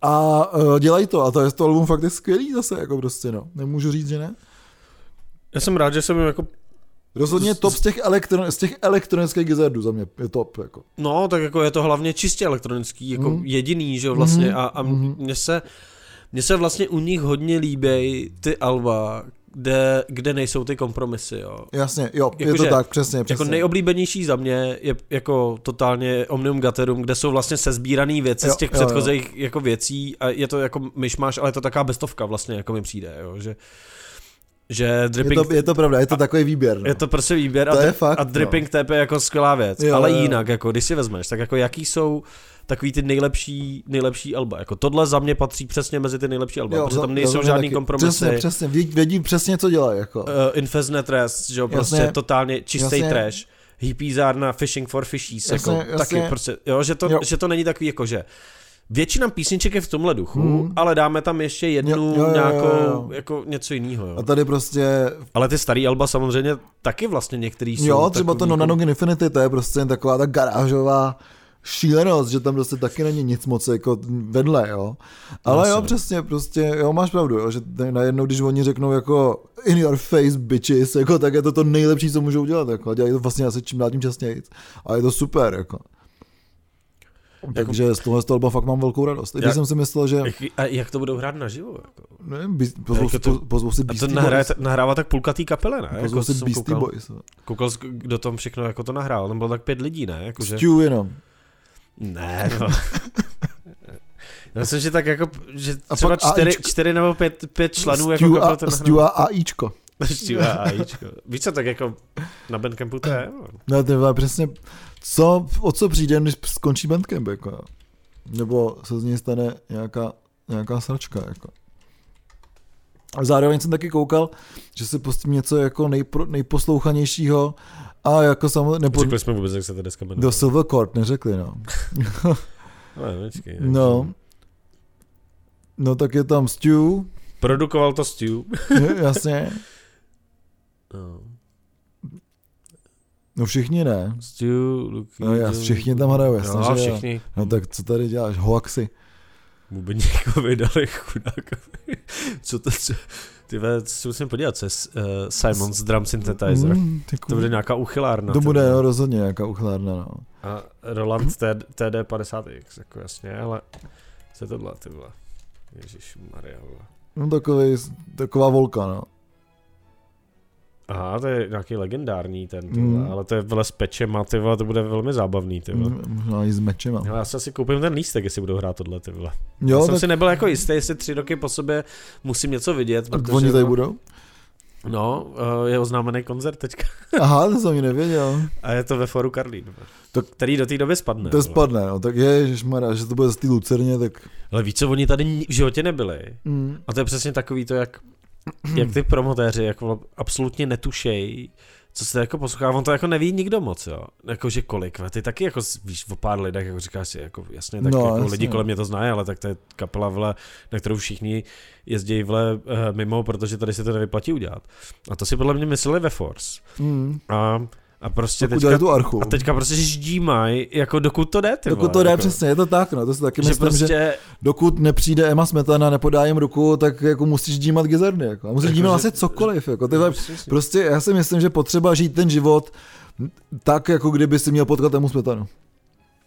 a uh, dělají to a to je to album fakt je skvělý zase, jako prostě no, nemůžu říct, že ne. Já jsem rád, že jsem jako Rozhodně top z těch, elektron, z těch elektronických gizardů za mě je top. Jako. No, tak jako je to hlavně čistě elektronický, jako mm. jediný, že vlastně. Mm. A, a mm. mně se, mně se vlastně u nich hodně líbí ty alba, kde, kde nejsou ty kompromisy, jo. Jasně, jo, Jako je to že- tak, přesně, přesně. Jako nejoblíbenější za mě je jako totálně Omnium Gatherum, kde jsou vlastně sezbíraný věci Jo, z těch jo, jo. předchozích jako věcí a je to jako myšmaš, ale je to taková bestovka vlastně, jako mi přijde, jo, že že je, dripping, to, je to pravda, je to takový výběr. No. je to prostě výběr a, To je dri- fakt, a dripping no. TP je jako skvělá věc, Jo, ale jo. jinak, jako když si vezmeš, tak jako jaký jsou takový ty nejlepší, nejlepší alba, jako tohle za mě patří přesně mezi ty nejlepší alba, protože za- tam nejsou žádný taky. kompromisy. Přesně, přesně, vědí, vědí přesně, co dělají, jako. Uh, Infestnet Rest, že jo, prostě Jasně. totálně čistý Jasně. trash. Hippizárna Fishing for Fishies, Jasně, jako jasně. taky prostě, jo, že to, Jo. že to není takový jako, že většina písniček je v tomhle duchu, Hmm. ale dáme tam ještě jednu Jo, jo, jo, nějakou, jo, jo. jako něco jiného, jo. A tady prostě, Ale ty starý alba samozřejmě taky vlastně některý jsou jo, třeba to No jako- Infinity, to je prostě taková ta garážová šílenost, že tam prostě taky není nic moc jako vedle, jo. Ale jo, Jasně. přesně, prostě, jo, máš pravdu, jo, že najednou, když oni řeknou jako in your face bitches, jako, tak je to to nejlepší, co můžou dělat, jako, a dělají to vlastně asi čím dál tím častěji. A je to super, jako. Takže z tohle z toho alba fakt mám velkou radost. I Jak- jsem si myslel, že Jak, a jak to budou hrát naživo? Jako? nevím, Beast- pozvou, Jak je to, pozvou si A to Beastie nahraje, Boys. nahrává tak půlka té kapele, ne? Pozvou si jsem Beastie koukal, Boys. no. koukal, kdo tam všechno jako to nahrál, tam bylo tak pět lidí, ne? Jako, že... Stu jenom. Ne, [LAUGHS] no. Já myslím, že tak jako, že třeba čtyři, čtyři nebo pět, pět členů jako a, to [LAUGHS] Stu a AIčko. Stu a AIčko. Víš co, tak jako na Bandcampu to je? no. Ty vole, přesně, co, o co přijde, když skončí Bandcamp, jako. Nebo se z něj stane nějaká, nějaká sračka, jako. A zároveň jsem taky koukal, že se pustím něco jako nejpro, nejposlouchanějšího a jako samozřejmě, nebo Řekli jsme vůbec, jak se to dneska jmenuje. do Silver Court neřekli, no. [LAUGHS] [LAUGHS] No, počkej, No. No tak je tam Stu, Produkoval to Stu. [LAUGHS] jasně. No. No všichni ne. Stu, Luky, No já, všichni tam hrajou, jasně, no, že jo. všichni. No tak co tady děláš, hoaxy. Bubeníkovi dali chudákovi. Co to, co, ty si musím podívat, co je uh, Simon's Drum Synthesizer. Mm, To bude nějaká uchylárna. To bude no, rozhodně nějaká uchlárna, no. A Roland TD, TD50X, jako jasně, ale co je tohle, ty vole? Ježíš Maria. No takový, taková volka, no. Aha, to je nějaký legendární ten, ty Mm. ale to je vole s pečema, ty vole, to bude velmi zábavný, ty vole. Mm, Možná i s mečema. Já si asi koupím ten lístek, jestli budou hrát tohle, ty vole. Jo, já jsem tak si nebyl jako jistý, jestli tři roky po sobě musím něco vidět, a protože... oni tady no, budou? No, eh, je oznámený koncert teďka. [LAUGHS] Aha, to jsem ani nevěděl. A je to ve foru Karlín. To- který do té doby spadne. To spadne, no. Tak je, Mara, že to bude z té Lucerně, tak... Ale víš co, oni tady v životě nebyli. Mm. A to je přesně takový to, jak, [CLEARS THROAT] jak ty promotéři jako absolutně netušejí, co se jako poslouchá, on to jako neví nikdo moc, jo. Jako, že kolik, ty taky jako víš o pár lidech, jako říkáš si, jako jasně, tak No, no, jako jasně. lidi kolem mě to znají, ale tak to je kapela, vle, na kterou všichni jezdí vle eh, mimo, protože tady se to nevyplatí udělat. A to si podle mě mysleli ve Force. Mm. A, a prostě teďka, tu archu. a teďka prostě ždímají, jako dokud to jde, ty Dokud vole, to jde, jako, přesně, je to tak, no. To si taky že myslím, prostě, že dokud nepřijde Emma Smetana, nepodá jim ruku, tak jako musíš dímat gizardy, jako. A musíš Jako, dímat že- vlastně cokoliv, jako. Ty prostě já si myslím, že potřeba žít ten život tak, jako kdyby si měl potkat Emu Smetanu.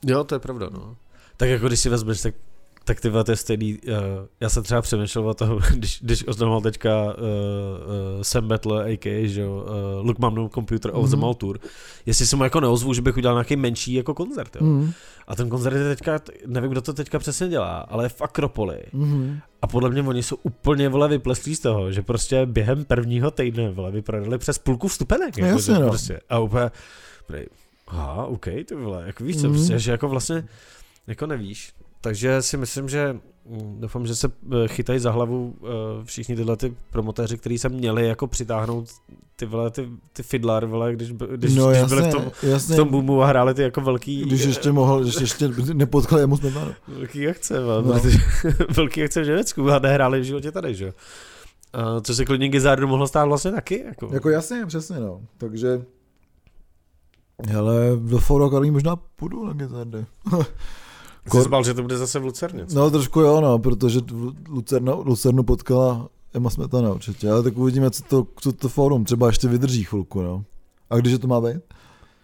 Jo, to je pravda, no. Tak jako když si vezmeš, tak, tak ty to je stejný, uh, já jsem třeba přemýšlel o toho, [LAUGHS] když, když oznamoval teďka uh, uh, Sam Battle, a.k.a. že jo, uh, Look Mám no Computer of the Mhm. Mall Tour, jestli se mu jako neozvu, že bych udělal nějaký menší jako koncert, jo. Mm. A ten koncert je teďka, nevím, kdo to teďka přesně dělá, ale je v Akropoli. Mm. A podle mě oni jsou úplně vole vypleslí z toho, že prostě během prvního týdne vole vyprodali přes půlku vstupenek. No jako, jasně, že no. Prostě. A úplně, aha, OK, ty vole, jako víš co, Mhm. prostě, že jako vlastně, jako nevíš. Takže si myslím, že mm, doufám, že se eh, chytají za hlavu eh, všichni tyhle ty promotéři, kteří se měli jako přitáhnout ty vole, ty, ty fiddler, vole, když, když, no když jasně, byli v tom, jasně. v tom boomu a hráli ty jako velký, Když ještě mohl, když ještě nepotkal Emu Smetanu. Velký akce, no. No. [LAUGHS] velký akce v Německu a nehráli v životě tady, že jo. A co se klidně Gizardu mohlo stát vlastně taky, jako. Jako jasně, přesně, no. Takže Hele, do Foro možná půjdu na gizardy. [LAUGHS] Jsi zbal, že to bude zase v Lucerně. co? No trošku jo, no, protože v Lucernu, potkala Emma Smetana určitě, ale tak uvidíme, co to, co to fórum třeba ještě vydrží chvilku, no. A když to má být?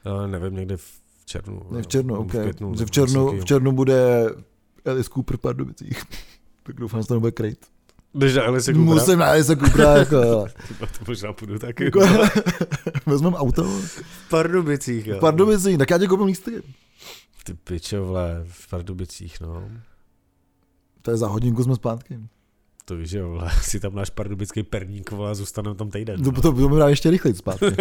Já nevím, někde v červnu. Ne, v červnu, ok. květnu, v nebo červnu, něco v červnu bude Alice Cooper v Pardubicích. [LAUGHS] tak doufám, že to nebude krejt. Než na Alice Coopera? Musím na Alice Coopera, jako, jo. [LAUGHS] To možná půjdu taky. jako [LAUGHS] vezmeme auto. V Pardubicích, jo. V Pardubicích, tak já tě koupím lístky. Ty pičo, vle, v Pardubicích, no. To je za hodinku jsme zpátky. To víš, že jo, vle, [LAUGHS] si tam náš pardubický perník, vole, a zůstaneme tam týden. No. to, to mi dá ještě rychleji zpátky. [LAUGHS]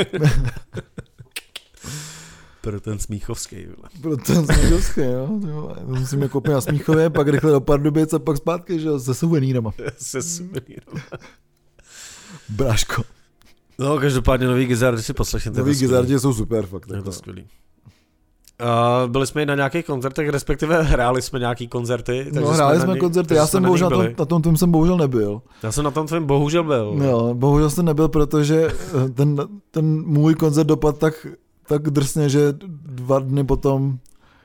Pro ten Smíchovský, vole. Pro ten Smíchovský, jo. vole. To musíme koupit na Smíchově, pak rychle do Pardubic a pak zpátky, že jo, se suvenýrama. [LAUGHS] Se suvenýrem. Bráško. No, každopádně nový Gizard si poslechněte. Nový. Gizardi jsou super, fakt. Je Jako. to skvělý. A byli jsme i na nějakých koncertech, respektive hráli jsme nějaký koncerty. takže No, hráli na jsme ně- koncerty, já jsme jsem na bohužel na tom, na tom tvým jsem bohužel nebyl. Já jsem na tom tvém bohužel byl. No, bohužel jsem nebyl, protože eh, ten, ten můj koncert dopadl tak, tak drsně, že dva dny potom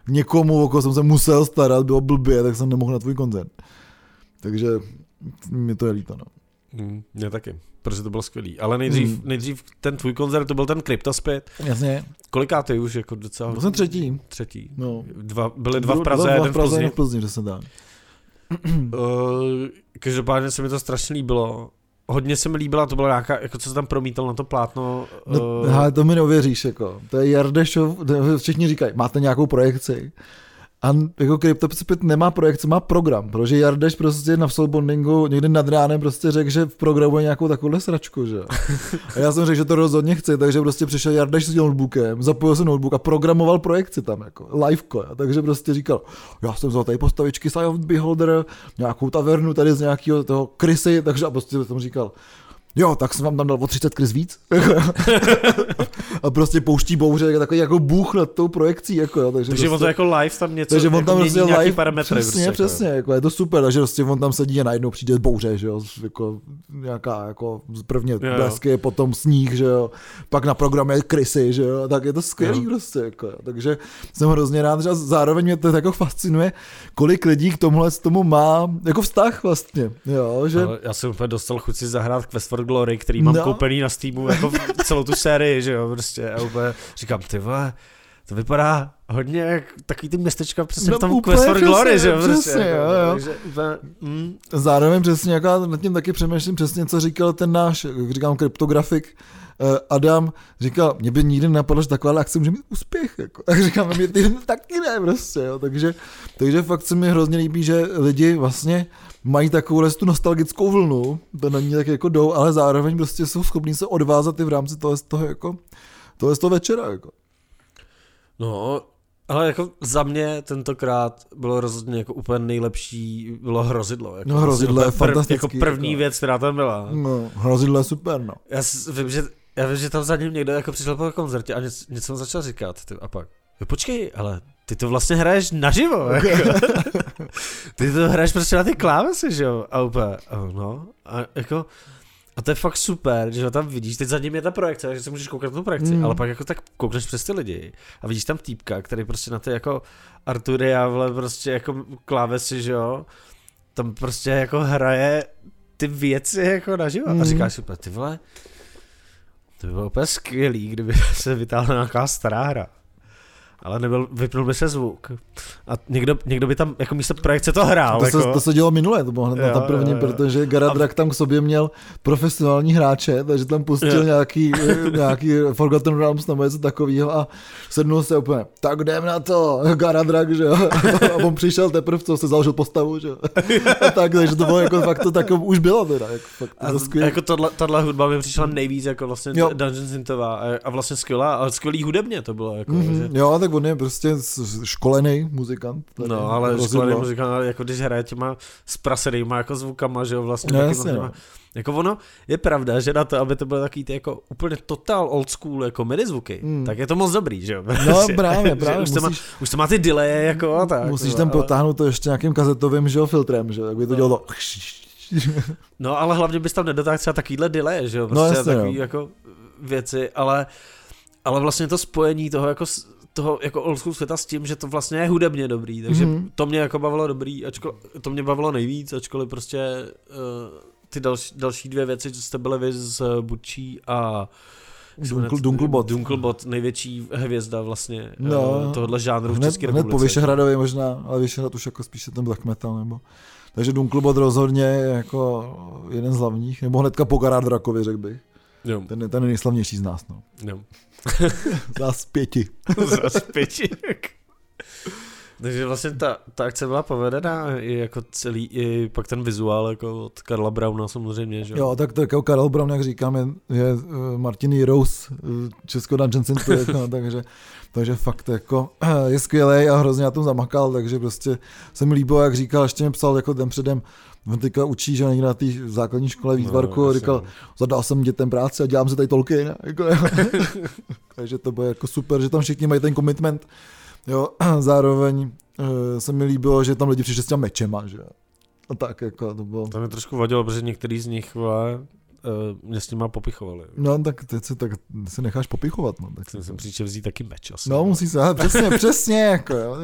někomu, o koho jsem se musel starat, bylo blbě, tak jsem nemohl na tvůj koncert. Takže mi to je líto, no. Mm, mě taky, protože to bylo skvělý. Ale nejdřív, Hmm. nejdřív ten tvůj koncert, to byl ten Cryptospit. Jasně, Kolikátý už, jako docela... byl jsem třetí. Třetí. No. Dva, byly dva v Praze, dva, jeden dva v Praze, v jeden Plzni. v Plzni, že se dá. Uh, každopádně se mi to strašně líbilo. Hodně se mi líbila, to byla nějaká, jako co se tam promítal na to plátno. No, uh, hele, to mi neuvěříš, jako. To je Jardešov, všichni říkají, máte nějakou projekci. A jako CryptoPit nemá projekci, má program, protože Jardeš prostě na Soulbondingu někdy nad ránem prostě řekl, že v programu je nějakou takovou sračku, že. A já jsem řekl, že to rozhodně chci, takže prostě přišel Jardeš s notebookem, zapojil se notebook a programoval projekci tam, jako liveko, jo. takže prostě říkal, já jsem vzal tady postavičky of Beholder, nějakou tavernu tady z nějakého toho krysy, takže a prostě tam říkal, Jo, tak jsem vám tam dal o 30 krys víc. [LAUGHS] a prostě pouští bouře, takový jako bůh nad tou projekcí. Jako, jo, takže, takže on prostě, to jako live tam něco, takže on jako tam mění prostě nějaký live, parametry. přesně, prostě, přesně, jako, je to super, takže prostě on tam sedí a najednou přijde bouře, že jo, jako nějaká, jako prvně jo. blesky, potom sníh, že jo, pak na programu je krysy, že jo, tak je to skvělý Jo. prostě, jako, jo. takže jsem hrozně rád, že zároveň mě to jako fascinuje, kolik lidí k tomuhle z tomu má jako vztah vlastně, jo, že Ale já jsem úplně dostal chuť si zahrát Quest for Glory, který mám No. koupený na Steamu, jako celou tu sérii, že jo, prostě a úplně říkám, ty vole, to vypadá hodně jak takový ty městečka přesně No, v tom úplně Quest for přesně, Glory, že jo, prostě, přesně, jako, jo, jo. takže úplně, mm, Zároveň přesně, jak já nad tím taky přemýšlím přesně, co říkal ten náš, jak říkám, kryptografik, eh, Adam říkal, mě by nikdy nenapadlo, že taková akce může mít úspěch. Jako. [LAUGHS] Tak říkám, mě ty [LAUGHS] taky ne prostě. Jo. Takže, takže fakt se mi hrozně líbí, že lidi vlastně mají takovou tu nostalgickou vlnu, to na ní tak jako jdou, ale zároveň prostě jsou schopní se odvázat i v rámci toho, toho jako, tohle z toho večera. Jako. no, ale jako za mě tentokrát bylo rozhodně jako úplně nejlepší, bylo hrozidlo. Jako No, hrozidlo je úplně prv, fantastický, Jako první jako. věc, která tam byla. No, hrozidlo je super, no. Já vím, že, já vím, že tam za ním někdo jako přišel po koncertě a něco, něco začal říkat. Ty, a pak, "Jo, počkej, ale ty to vlastně hraješ naživo. [LAUGHS] Jako. ty to hraješ prostě na ty klávesy, že jo? A úplně, oh, no. A jako, a to je fakt super, že ho tam vidíš, teď za ním je ta projekce, takže se můžeš koukat na tu projekci, Mm. ale pak jako tak koukneš přes ty lidi a vidíš tam týpka, který prostě na ty jako Artury a vole prostě jako klávesy, že jo, tam prostě jako hraje ty věci jako naživo Mm. a říkáš si, úplně, ty vole, to by bylo úplně skvělý, kdyby [LAUGHS] se vytáhla nějaká stará hra. Ale nebyl, vypnul by se zvuk. A někdo, někdo by tam jako místo projekce to hrál. To, jako. se, to se dělo minule, to bylo hned na Jo, ta první, jo, jo. protože Garadrak tam k sobě měl profesionální hráče, takže tam pustil Jo. nějaký, [LAUGHS] nějaký Forgotten Realms nebo něco takového a sednul se úplně, tak jdem na to, Garadrak, že jo. [LAUGHS] A on přišel teprve, co se založil postavu, že jo. A tak, takže to bylo jako fakt to tak už bylo teda, jako fakt, to A skvělý. jako tohle, tahle hudba mi přišla nejvíc jako vlastně Jo. Dungeons Synthová a, a vlastně skvělá, ale skvělý hudebně to bylo. Jako, Mhm, že, Jo, tak on je prostě školený muzikant. tady, No, ale rozhodlo. školený muzikant, jako když hraje těma sprasenýma jako zvukama, že jo, vlastně. No, jasně, no. Jako ono, je pravda, že na to, aby to bylo takový ty jako úplně total old school jako midi zvuky, Mm. tak je to moc dobrý, že jo. No [LAUGHS] Prostě, právě, že právě, Už, to má, musíš, už to má ty delaye jako a tak. musíš no, tam ale- potáhnout to ještě nějakým kazetovým že jo, filtrem, že jo, jak by to No. dělalo [LAUGHS] No ale hlavně bys tam nedotáhl třeba takovýhle delay, že jo, No, prostě jasně, takový no. jako věci, ale, ale vlastně to spojení toho jako, toho jako old school světa s tím, že to vlastně je hudebně dobrý, takže Mhm. mm-hmm. to mě jako bavilo dobrý, ačko, to mě bavilo nejvíc, ačkoliv prostě uh, ty další, další dvě věci, co jste byli vy s Bučí a? Dunkl, Dunklebot. Dunklebot, největší hvězda vlastně No. no, tohohle žánru v Hned, České hned po republice. Vyšehradovi možná, ale Vyšehrad už jako spíše ten black metal, nebo... Takže Dunklebot rozhodně je jako jeden z hlavních, nebo hnedka po Garard Drakovi, řekl bych. Jo, Ten, ten je nejslavnější z nás, no. jo. [LAUGHS] Z nás pěti. Zas pěti. [LAUGHS] Takže vlastně ta, ta akce byla povedená i jako celý, i pak ten vizuál jako od Karla Brauna samozřejmě, že Jo, tak to jako Karel Brown, jak říkám, je, je uh, Martin Heroes, uh, Česko Dungeon Center, no, [LAUGHS] takže, takže fakt jako je skvělý a hrozně na tom zamakal, takže prostě se mi líbilo, jak říkal, ještě mi psal jako den předem, on teďka učí, že někde na té základní škole výtvarku, no, říkal, zadal jsem dětem práci a dělám si tady Tolkien. Jako, [LAUGHS] takže to bylo jako super, že tam všichni mají ten commitment. Jo, [CLEARS THROAT] zároveň uh, se mi líbilo, že tam lidi přišli s těma mečema, že. A tak jako to bylo. To mě trošku vadilo, protože některý z nich vole, mě s nima popichovali. No tak teď se, tak se necháš popichovat, no. Tak Tak jsem příště vzít taky meč asi. No musí se, ale [LAUGHS] přesně, přesně, jako jo.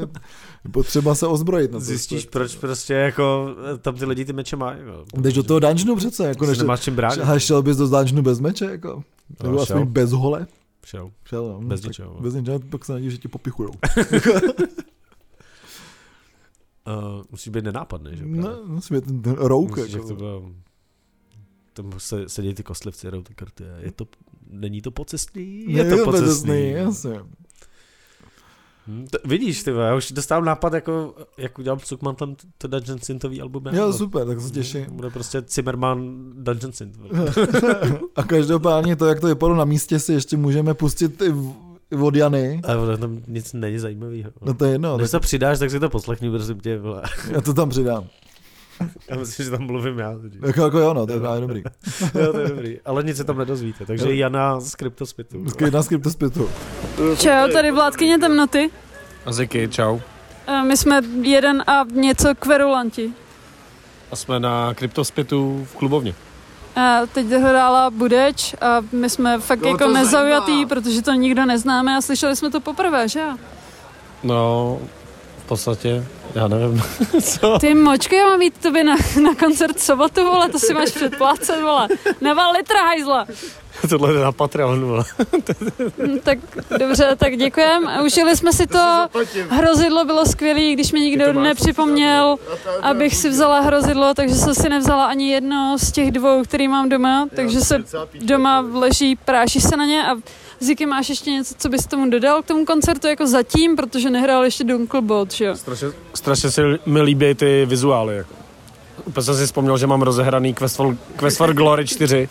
Je potřeba se ozbrojit na to. Zjistíš, proč prostě jako eh, tam ty lidi ty meče mají. jo. Jdeš do toho dungeonu přece, jako než, nemáš čím bránit. a šel bys do dungeonu bez meče, jako. Nebo No, aspoň bez hole. Šel. Šel, no. Bez tak ničeho. Bez ničeho, pak se nadíš, že tě popichujou. Uh, [LAUGHS] [LAUGHS] musí být nenápadný, že? No, musí být ten, rouk, Musíš, jak to jako. bylo, tam se, sedí ty kostlivci, jedou ty karty. a Je to, není to pocestný? Je to pocestný. jasně. Hm, to, vidíš, ty já už dostávám nápad, jako, jak udělal Cukman tam to Dungeon Synthový album. Jo, super, tak se těším. Bude prostě Zimmerman Dungeon Synth. [LAUGHS] A každopádně to, jak to vypadalo na místě, si ještě můžeme pustit i od Jany. Vole, tam nic není zajímavého. No to je jedno, Než tak to přidáš, tak si to poslechni, prosím tě, vole. já to tam přidám. [LAUGHS] Já myslím, že tam mluvím já. Jako, jako jo, no, to je právě dobrý. [LAUGHS] jo, to je dobrý. Ale nic se tam nedozvíte, takže Jo. Jana z Kryptospitu. Vždycky na skriptospitu. Čau, tady vládkyně temnoty. A Ziky, čau. Eh, My jsme jeden a něco kverulanti. A jsme na kryptospitu v klubovně. A teď hrála Budeč a my jsme fakt Koho jako nezaujatý, zajímá? protože to nikdo neznáme a slyšeli jsme to poprvé, že jo? No, v podstatě, já nevím, [LAUGHS] co. Ty močky, já mám jít tobě na, na koncert v sobotu, vole, to si máš předplácet, vole. Naval litra hajzla. Tohle jde na Patreon, vole. Hm, Tak dobře, tak děkujem. Užili jsme si to. Hrozidlo bylo skvělé, když mi nikdo nepřipomněl, abych si vzala hrozidlo, takže jsem si nevzala ani jedno z těch dvou, který mám doma, takže se doma leží, práší se na ně a Ziky, máš ještě něco, co bys tomu dodal k tomu koncertu jako zatím, protože nehrál ještě Dunklebot, že jo? Strašně, strašně si mi líbí ty vizuály. Jako. Úplně jsem si vzpomněl, že mám rozehraný Quest for, Quest for Glory 4,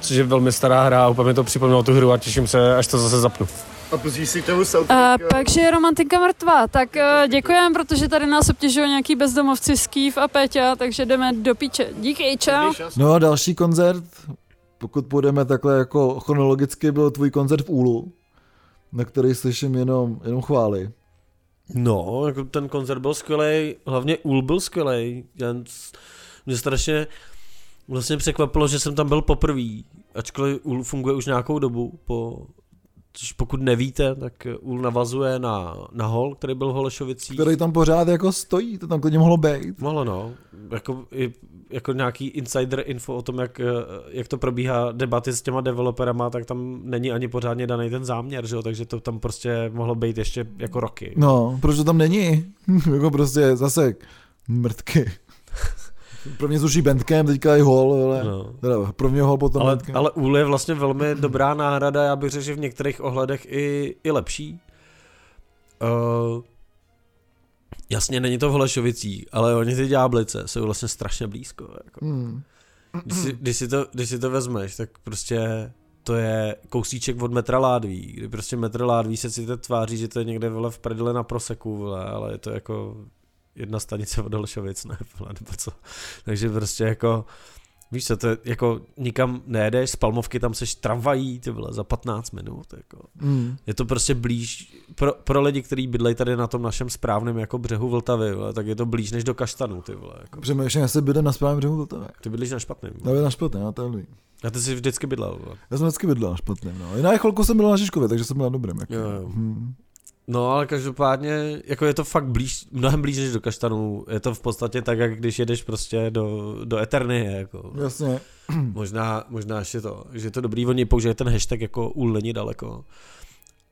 což je velmi stará hra a úplně mi to připomnělo tu hru a těším se, až to zase zapnu. A pustíš si k tomu A soundtrack, jo? pak, že je romantika mrtvá, tak uh, děkujem, protože tady nás obtěžují nějaký bezdomovci Skýv a Péťa, takže jdeme do píče. Díky, čau. No a další koncert, pokud půjdeme takhle jako chronologicky, byl tvůj koncert v Úlu, na který slyším jenom, jenom chvály. No, jako ten koncert byl skvělý, hlavně Ul byl skvělý. Mě strašně vlastně překvapilo, že jsem tam byl poprvé, ačkoliv Ul funguje už nějakou dobu, po, což pokud nevíte, tak Ul navazuje na, na hol, který byl v Holešovicích. Který tam pořád jako stojí, to tam klidně mohlo být. Mohlo no, jako, i, jako nějaký insider info o tom, jak, jak to probíhá debaty s těma developerama, tak tam není ani pořádně daný ten záměr, že jo? takže to tam prostě mohlo být ještě jako roky. No, proč to tam není? [LAUGHS] jako prostě zase mrtky. Pro mě zruší Bandcamp, teďka i hol, ale No. teda, pro mě hol potom Ale, ale Ul je vlastně velmi dobrá náhrada, já bych řekl, že v některých ohledech i, i lepší. Uh, jasně, není to v Holešovicích, ale oni ty ďáblice jsou vlastně strašně blízko. Jako. Hmm. Když, si, když, si to, když si to vezmeš, tak prostě to je kousíček od metra Ládví, kdy prostě metr Ládví se si to tváří, že to je někde vole v prdele na proseku, vole, ale je to jako jedna stanice od Holešovic, ne, nebo co. Takže prostě jako, víš co, to je jako nikam nejedeš, z Palmovky tam seš tramvají, ty vole, za 15 minut, jako. Hmm. Je to prostě blíž, pro, pro lidi, kteří bydlejí tady na tom našem správném jako břehu Vltavy, vole, tak je to blíž než do Kaštanu, ty vole, jako. Přemýšlím, jestli bydlím na správném břehu Vltavy. Ty bydlíš na špatném. No, je na špatném, no, to je dobrý. A ty jsi vždycky bydlel, vole. Já jsem vždycky bydlel na špatném, no. I na chvilku jsem byl na Žižkově, takže jsem byl na dobrém. Jako. Jo, jo. Hmm. No, ale každopádně, jako je to fakt blíž, mnohem blíž než do Kaštanů. Je to v podstatě tak, jak když jedeš prostě do, do Eternie, jako. Jasně. Možná, možná ještě to, že je to dobrý, oni použijí ten hashtag jako ul není daleko.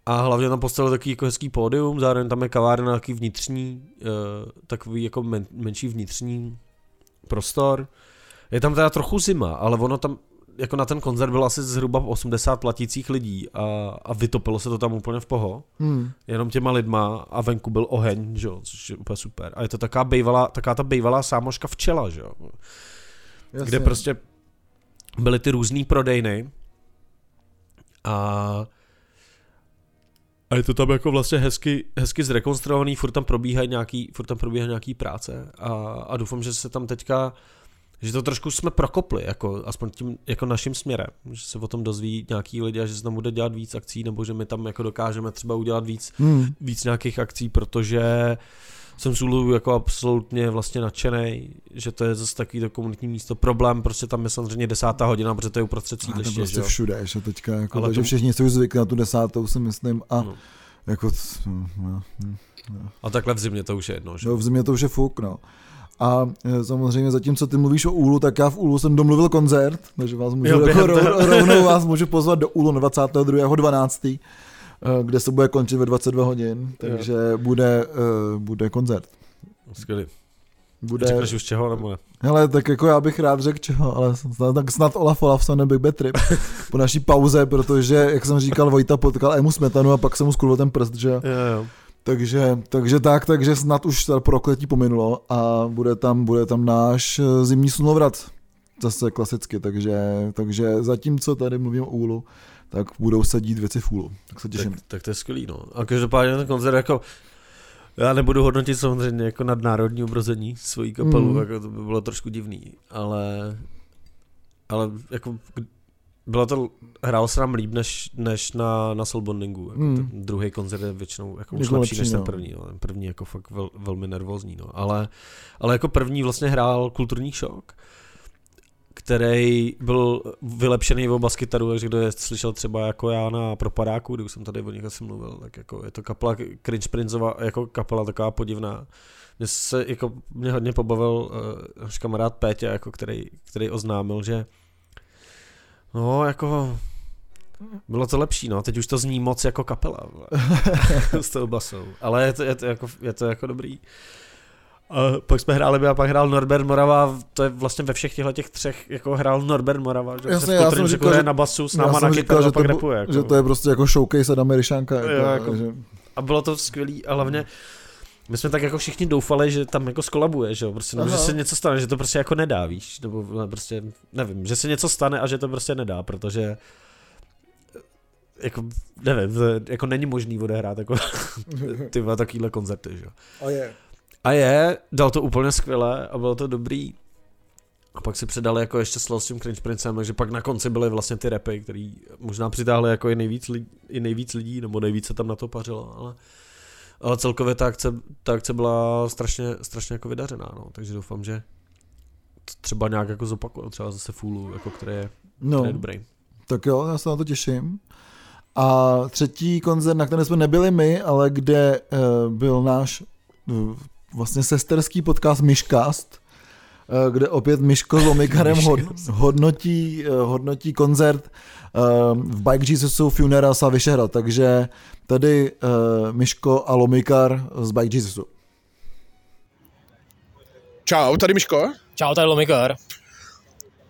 A hlavně tam postavil takový jako hezký pódium, zároveň tam je kavárna takový vnitřní, uh, takový jako men, menší vnitřní prostor. Je tam teda trochu zima, ale ono tam, jako na ten koncert bylo asi zhruba 80 platících lidí a, a vytopilo se to tam úplně v poho. Hmm. Jenom těma lidma a venku byl oheň, že jo, což je úplně super. A je to taká bejvalá, taká ta bejvalá sámoška včela, že jo. Jasně. Kde prostě byly ty různé prodejny a a je to tam jako vlastně hezky, hezky zrekonstruovaný, furt tam probíhají nějaký, furt tam probíhají nějaký práce a, a doufám, že se tam teďka že to trošku jsme prokopli, jako, aspoň tím jako naším směrem, že se o tom dozví nějaký lidi a že se tam bude dělat víc akcí, nebo že my tam jako dokážeme třeba udělat víc, Hmm. víc nějakých akcí, protože jsem z Ulu jako absolutně vlastně nadšený, že to je zase takový to komunitní místo. Problém, prostě tam je samozřejmě desátá hodina, protože to je uprostřed A to sídliště, prostě že všude, že teďka, jako, Ale takže to- všichni jsou zvykli na tu desátou, si myslím, a No. jako, hm, no, hm. A takhle v zimě to už je jedno, že? No, v zimě to už je fuk, no. A e, samozřejmě zatímco ty mluvíš o Úlu, tak já v Úlu jsem domluvil koncert, takže vás můžu, Jo, jo, jako, rovnou [LAUGHS] vás můžu pozvat do Úlu na 22.12., e, kde se bude končit ve 22 hodin, takže bude, e, bude koncert. Skvělý. Bude, Řekneš už čeho, nebo ne? hele, tak jako já bych rád řekl čeho, ale snad, tak snad Olaf Olafson nebo Big Trip [LAUGHS] po naší pauze, protože, jak jsem říkal, Vojta potkal Emu Smetanu a pak jsem mu skulil ten prst, že jo. Jo, jo. Takže, takže tak, takže snad už to prokletí pominulo a bude tam, bude tam náš eh, zimní slunovrat. Zase klasicky, takže, takže zatímco tady mluvím o úlu, tak budou se dít věci v úlu. Tak se těším. Tak, tak to je skvělý, no. A každopádně ten koncert jako já nebudu hodnotit samozřejmě jako nadnárodní obrození svojí kapelu, mm. jako to by bylo trošku divný, ale ale jako bylo to, hrálo se nám líp než, než na, na Soulbondingu. Jako Mm. ten druhý koncert je většinou jako už Jako lepší, lepší, než ten no. první. No. Ten první jako fakt vel, velmi nervózní. No. Ale, ale jako první vlastně hrál kulturní šok, který byl vylepšený o baskytaru, takže kdo je slyšel třeba jako já na Propadáku, kdy už jsem tady o nich asi mluvil, tak jako je to kapela Cringe Princova, jako kapela taková podivná. Mě se jako, mě hodně pobavil uh, náš kamarád Péťa, jako který, který oznámil, že no jako bylo to lepší, no, teď už to zní moc jako kapela, [LAUGHS] s tou basou, ale je to, je to, jako, je to jako dobrý. A pak jsme hráli, a pak hrál Norbert Morava, to je vlastně ve všech těchto těch třech, jako hrál Norbert Morava, že Jasně, se já jsem říkal, že- na basu, s náma na kytaru že a pak to, bu- repuje. Jako. že to je prostě jako showcase Adama Ryšanka. Jako, jako- že, A bylo to skvělý a hlavně my jsme tak jako všichni doufali, že tam jako skolabuje, že jo, prostě, nebo, že se něco stane, že to prostě jako nedá, víš, nebo ne, prostě, nevím, že se něco stane a že to prostě nedá, protože jako, nevím, jako není možný odehrát jako [LAUGHS] ty takovýhle koncerty, že jo. a je. A je, dal to úplně skvěle a bylo to dobrý. A pak si předali jako ještě slovo s tím Cringe Princem, takže pak na konci byly vlastně ty repy, který možná přitáhly jako i nejvíc, lidí, i nejvíc lidí, nebo nejvíc se tam na to pařilo, ale, ale celkově ta akce, ta akce byla strašně, strašně jako vydařená, no, takže doufám, že to třeba nějak jako zopakuje, třeba zase Fulu, jako který je, No, který je dobrý. tak jo, já se na to těším. A třetí koncert, na kterém jsme nebyli my, ale kde uh, byl náš uh, vlastně sesterský podcast Myšcast, uh, kde opět Myško s Omikarem [LAUGHS] hod, hodnotí, uh, hodnotí koncert uh, v Bike Jesusu Funerals a Vyšehrad. Takže tady Myško a Lomikar z Bike Jesusu. Čau, tady Miško. Čau, tady Lomikar.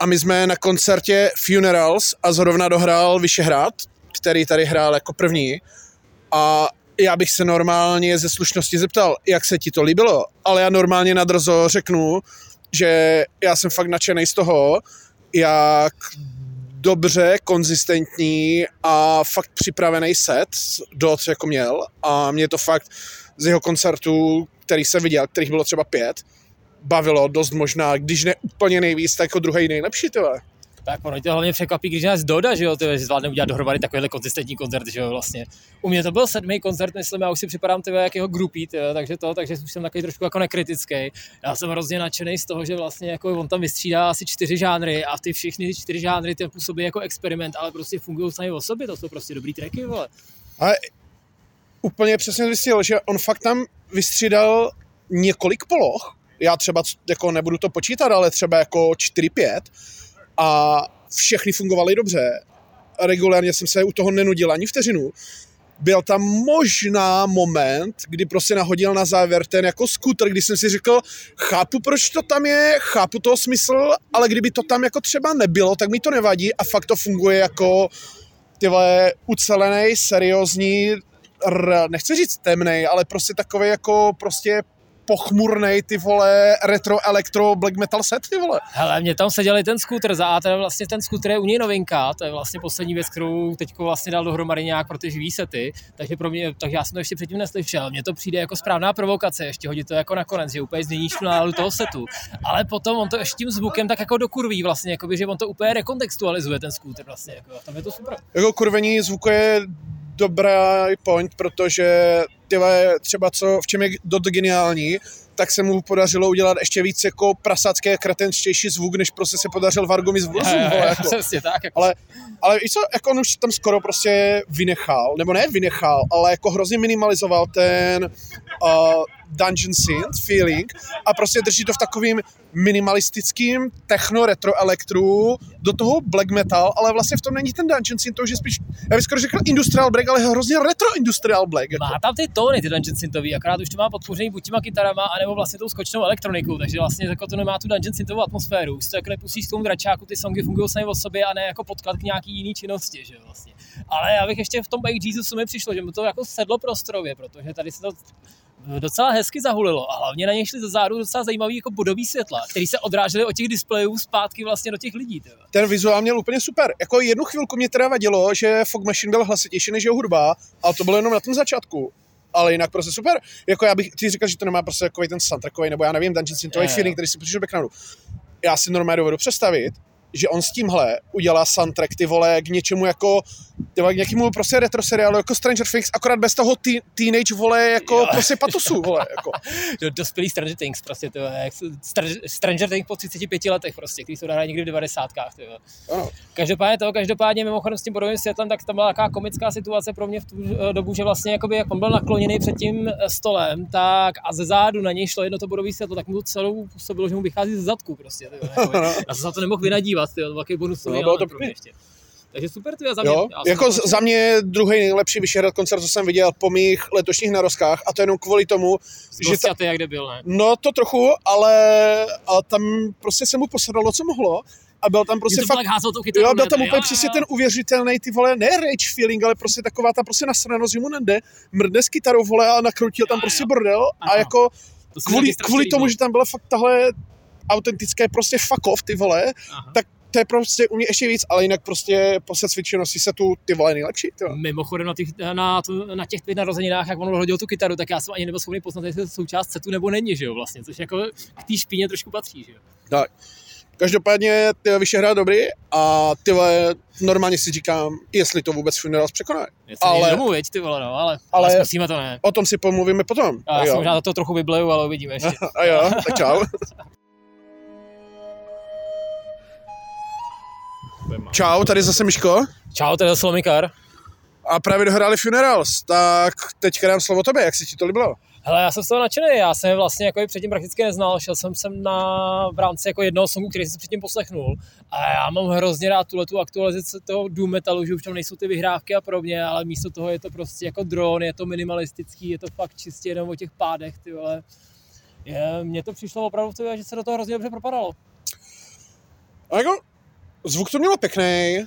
A my jsme na koncertě Funerals a zrovna dohrál Vyšehrad, který tady hrál jako první. A já bych se normálně ze slušnosti zeptal, jak se ti to líbilo, ale já normálně nadrzo řeknu, že já jsem fakt nadšený z toho, jak dobře, konzistentní a fakt připravený set Dot jako měl a mě to fakt z jeho koncertů, který jsem viděl, kterých bylo třeba pět, bavilo dost možná, když ne úplně nejvíc, tak jako druhý nejlepší, tyhle. Tak ono tě hlavně překvapí, když nás Doda, že jo, ty zvládne udělat dohromady takovýhle konzistentní koncert, že jo, vlastně. U mě to byl sedmý koncert, myslím, já už si připadám tyhle jak jeho tyhle, takže to, takže už jsem takový trošku jako nekritický. Já jsem hrozně nadšený z toho, že vlastně jako on tam vystřídá asi čtyři žánry a ty všechny čtyři žánry ty působí jako experiment, ale prostě fungují sami o sobě, to jsou prostě dobrý tracky, vole. Ale úplně přesně zjistil, že on fakt tam vystřídal několik poloh. Já třeba jako nebudu to počítat, ale třeba jako 4-5 a všechny fungovaly dobře. Regulárně jsem se u toho nenudil ani vteřinu. Byl tam možná moment, kdy prostě nahodil na závěr ten jako skuter, kdy jsem si řekl, chápu, proč to tam je, chápu toho smysl, ale kdyby to tam jako třeba nebylo, tak mi to nevadí a fakt to funguje jako ty vole, ucelený, seriózní, r, nechci říct temnej, ale prostě takový jako prostě pochmurnej, ty vole, retro, elektro, black metal set, ty vole. Hele, mě tam seděli ten skuter za A, teda vlastně ten skuter je u něj novinka, to je vlastně poslední věc, kterou teď vlastně dal dohromady nějak pro ty živý sety, takže pro mě, takže já jsem to ještě předtím neslyšel. Mně to přijde jako správná provokace, ještě hodit to jako nakonec, že úplně změníš tu náladu toho setu. Ale potom on to ještě tím zvukem tak jako dokurví vlastně, jakoby, že on to úplně rekontextualizuje ten skuter vlastně, jako, tam je to super. Jako kurvení zvuku je dobrý point, protože ty vole, třeba co, v čem je dot geniální, tak se mu podařilo udělat ještě víc jako prasácký a kretenštější zvuk, než prostě se podařil Vargovi z vole, [LAUGHS] jako. Přesně tak. Jako. Ale, ale víš co, jako on už tam skoro prostě vynechal, nebo ne vynechal, ale jako hrozně minimalizoval ten uh, dungeon synth feeling a prostě drží to v takovým minimalistickým techno retro elektru do toho black metal, ale vlastně v tom není ten dungeon synth, to už je spíš, já bych skoro řekl industrial black, ale hrozně retro industrial black. Jako. Má tam ty tóny, ty dungeon synthový, akorát už to má podpořený buď těma kytarama, anebo vlastně tou skočnou elektronikou, takže vlastně jako to nemá tu dungeon synthovou atmosféru. Už to jako nepustíš k tomu dračáku, ty songy fungují sami o sobě a ne jako podklad k nějaký jiný činnosti, že vlastně. Ale já bych ještě v tom Bike Jesusu mi přišlo, že mu to jako sedlo prostorově, protože tady se to docela hezky zahulilo a hlavně na něj šli ze zádu docela zajímavý jako bodový světla, který se odrážely od těch displejů zpátky vlastně do těch lidí. Tyjo. Ten vizuál měl úplně super. Jako jednu chvilku mě teda vadilo, že Fog Machine byl hlasitější než jeho hudba, ale to bylo jenom na tom začátku. Ale jinak prostě super. Jako já bych, ty říkal, že to nemá prostě takový ten soundtrackový, nebo já nevím, Dungeon Synthový Jo, jo. feeling, který si přišel backgroundu. Já si normálně dovedu představit, že on s tímhle udělá soundtrack, ty vole, k něčemu jako, k nějakému prostě retro seriálu, jako Stranger Things, akorát bez toho teen, teenage, vole, jako Jo. prostě patosu, vole, jako. [LAUGHS] Do, dospělý Stranger Things prostě, se- Str- Stranger Things po 35 letech prostě, který se odehraje někdy v 90. Tyjo. Ano. Každopádně to, každopádně mimochodem s tím bodovým světlem, tak tam byla taková komická situace pro mě v tu eh, dobu, že vlastně jakoby, jak on byl nakloněný před tím eh, stolem, tak a ze zádu na něj šlo jedno to bodový světlo, tak mu to celou působilo, že mu vychází ze zadku prostě. Tyjo, jakoby. [LAUGHS] Já jsem to nemohl vynadívat, tyjo, to byl takový bonus. No, bylo to ještě. Takže super, ty za mě. Jo, jsem jako to- z- za mě druhý nejlepší Vyšehrad koncert, co jsem viděl po mých letošních narozkách a to jenom kvůli tomu, že ta, Že jak debil, ne? no to trochu, ale a tam prostě se mu posadalo, co mohlo a byl tam prostě to fakt, házel tou jo, byl tam Jo, úplně jo, přesně jo. ten uvěřitelný, ty vole, ne rage feeling, ale prostě taková ta prostě nasranost, že mu nende, mrdne s kytarou, vole, a nakroutil tam Jo, prostě jo. bordel a Ano. jako To kvůli, kvůli tomu, že tam byla fakt tahle autentické prostě fuck off, ty vole, Aha. tak to je prostě u mě ještě víc, ale jinak prostě po secvičenosti se tu ty vole nejlepší, ty vole. Mimochodem na těch, na, na těch tvých narozeninách, jak on hodil tu kytaru, tak já jsem ani nebyl schopný poznat, jestli to součást setu nebo není, že jo, vlastně, což jako k té špíně trošku patří, že jo. Tak. Každopádně ty Vyšehrad dobrý a ty vole, normálně si říkám, jestli to vůbec Funerals překoná. Ale... Domů, veď, ty vole, no, ale, ale, Ale- zkusíme to ne. O tom si pomluvíme potom. A já A jo. možná to trochu vybleju, ale uvidíme ještě. [LAUGHS] A jo, tak čau. [LAUGHS] Čau, tady zase Miško. Čau, tady je Slomikar. A právě dohráli Funerals, tak teďka dám slovo tobě, jak se ti to líbilo? Hele, já jsem z toho nadšený, já jsem vlastně jako i předtím prakticky neznal, šel jsem sem na, v rámci jako jednoho songu, který jsem si předtím poslechnul a já mám hrozně rád tuhle tu aktualizaci toho doom metalu, že už tam nejsou ty vyhrávky a podobně, ale místo toho je to prostě jako dron, je to minimalistický, je to fakt čistě jenom o těch pádech, ty vole. Je, mně to přišlo opravdu, že se do toho hrozně dobře propadalo. A jako, zvuk to mělo pěkný,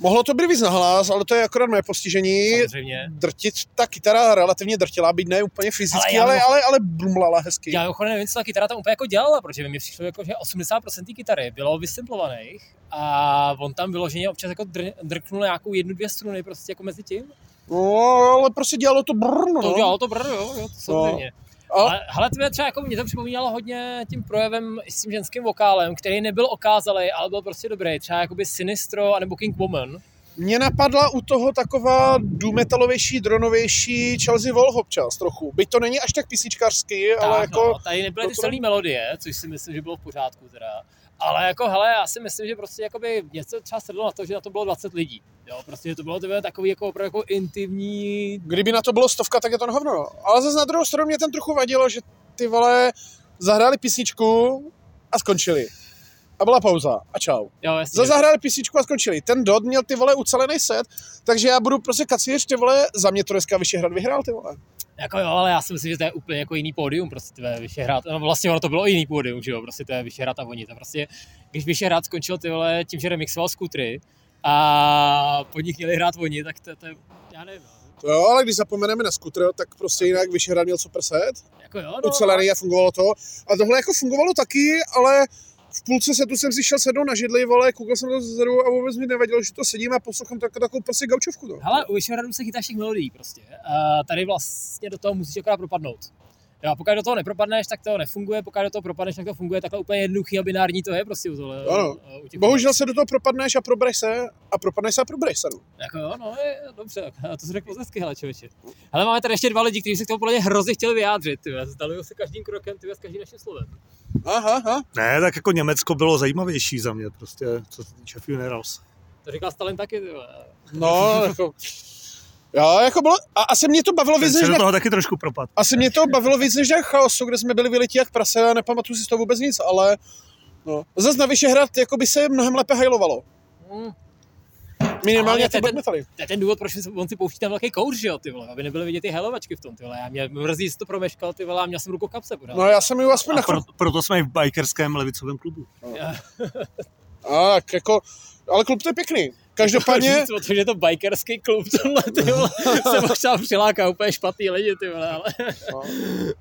mohlo to být víc nahlas, ale to je akorát moje postižení. Samozřejmě. Drtit, ta kytara relativně drtila, být ne úplně fyzicky, Ale ale, ale, ale, blumlala hezky. Já mimochodem nevím, co ta kytara tam úplně jako dělala, protože mi přišlo, jako, že 80% té kytary bylo vysymplovaných a on tam vyloženě občas jako dr- drknul nějakou jednu, dvě struny prostě jako mezi tím. No, ale prostě dělalo to brr, no. To dělalo to brr, jo, jo, to samozřejmě. A, Ale, hele, tvé třeba jako mě to připomínalo hodně tím projevem s tím ženským vokálem, který nebyl okázalý, ale byl prostě dobrý. Třeba jakoby Sinistro a nebo King Woman. Mě napadla u toho taková důmetalovější, dronovější Chelsea Wolf občas trochu. Byť to není až tak písničkářský, ale Tak, jako... no, tady nebyly ty to- silné melodie, což si myslím, že bylo v pořádku teda. Ale jako, hele, já si myslím, že prostě jakoby něco třeba sedlo na to, že na to bylo 20 lidí. Jo, prostě to bylo tyhle takový jako opravdu jako intimní, Kdyby na to bylo stovka, tak je to hovno. no. Ale zase na druhou stranu mě ten trochu vadilo, že ty vole zahráli písničku a skončili. A byla pauza. A čau. jo, jasně. Za zahráli písničku a skončili. Ten Dot měl ty vole ucelený set, takže já budu prostě kacíř, ty vole, za mě to dneska Vyšehrad vyhrál, ty vole. Jako jo, ale já si myslím, že to je úplně jako jiný pódium, prostě ty vole, Vyšehrad. No vlastně ono to bylo jiný pódium, že jo, prostě to je Vyšehrad a oni. To prostě, když Vyšehrad skončil ty vole tím, že remixoval skutry a po nich měli hrát oni, tak to, to je, já nevím. no. To jo, ale když zapomeneme na skutr, tak prostě jinak Vyšehrad měl super set, Jako jo, no, ucelený a fungovalo to. A tohle jako fungovalo taky, ale v půlce setu jsem si šel sednout na židli, vole, koukal jsem to zezadu a vůbec mi nevadilo, že to sedím a poslouchám tak, takovou prostě gaučovku. No. Hele, u Vyšehradu se chytáš těch melodií prostě. A tady vlastně do toho musíš akorát propadnout. Jo, a pokud do toho nepropadneš, tak to nefunguje, pokud do toho propadneš, tak to funguje takhle úplně jednoduchý a binární to je prostě u tohle. Ano. u těch Bohužel se do toho propadneš a probereš se a propadneš se a probereš se. No. Jako jo, no, je, dobře, a to se řekl hezky, hele člověče. Ale máme tady ještě dva lidi, kteří se k tomu podle mě hrozně chtěli vyjádřit, ty zdalují se každým krokem, ty s každým naším slovem. Aha, aha. Ne, tak jako Německo bylo zajímavější za mě, prostě, co se týče funerals. To říkal Stalin taky, ty. No, [LAUGHS] jako... Jo, jako bylo, a asi mě to bavilo Ten víc, se než do na, toho taky trošku propad. asi mě to bavilo víc než na chaosu, kde jsme byli vylití jak prase a nepamatuju si z toho vůbec nic, ale no. Zas na Vyšehrad jako by se mnohem lépe hajlovalo. Hmm. Minimálně ten- metaly. To je ten důvod, proč on si pouští ten velký kouř, že jo, ty vole, aby nebyly vidět ty helovačky v tom, ty vole. Já mě mrzí, že to promeškal, ty vole, a měl jsem ruku kapse, pořád. No já jsem ju aspoň A na pro, proto jsme i v bikerském levicovém klubu. A, [LAUGHS] tak jako, ale klub to je pěkný. Každopádně, Říct o tom, že je to bikerský klub, tohle, ty vole, se možná přiláká úplně špatný lidi, ty vole, ale...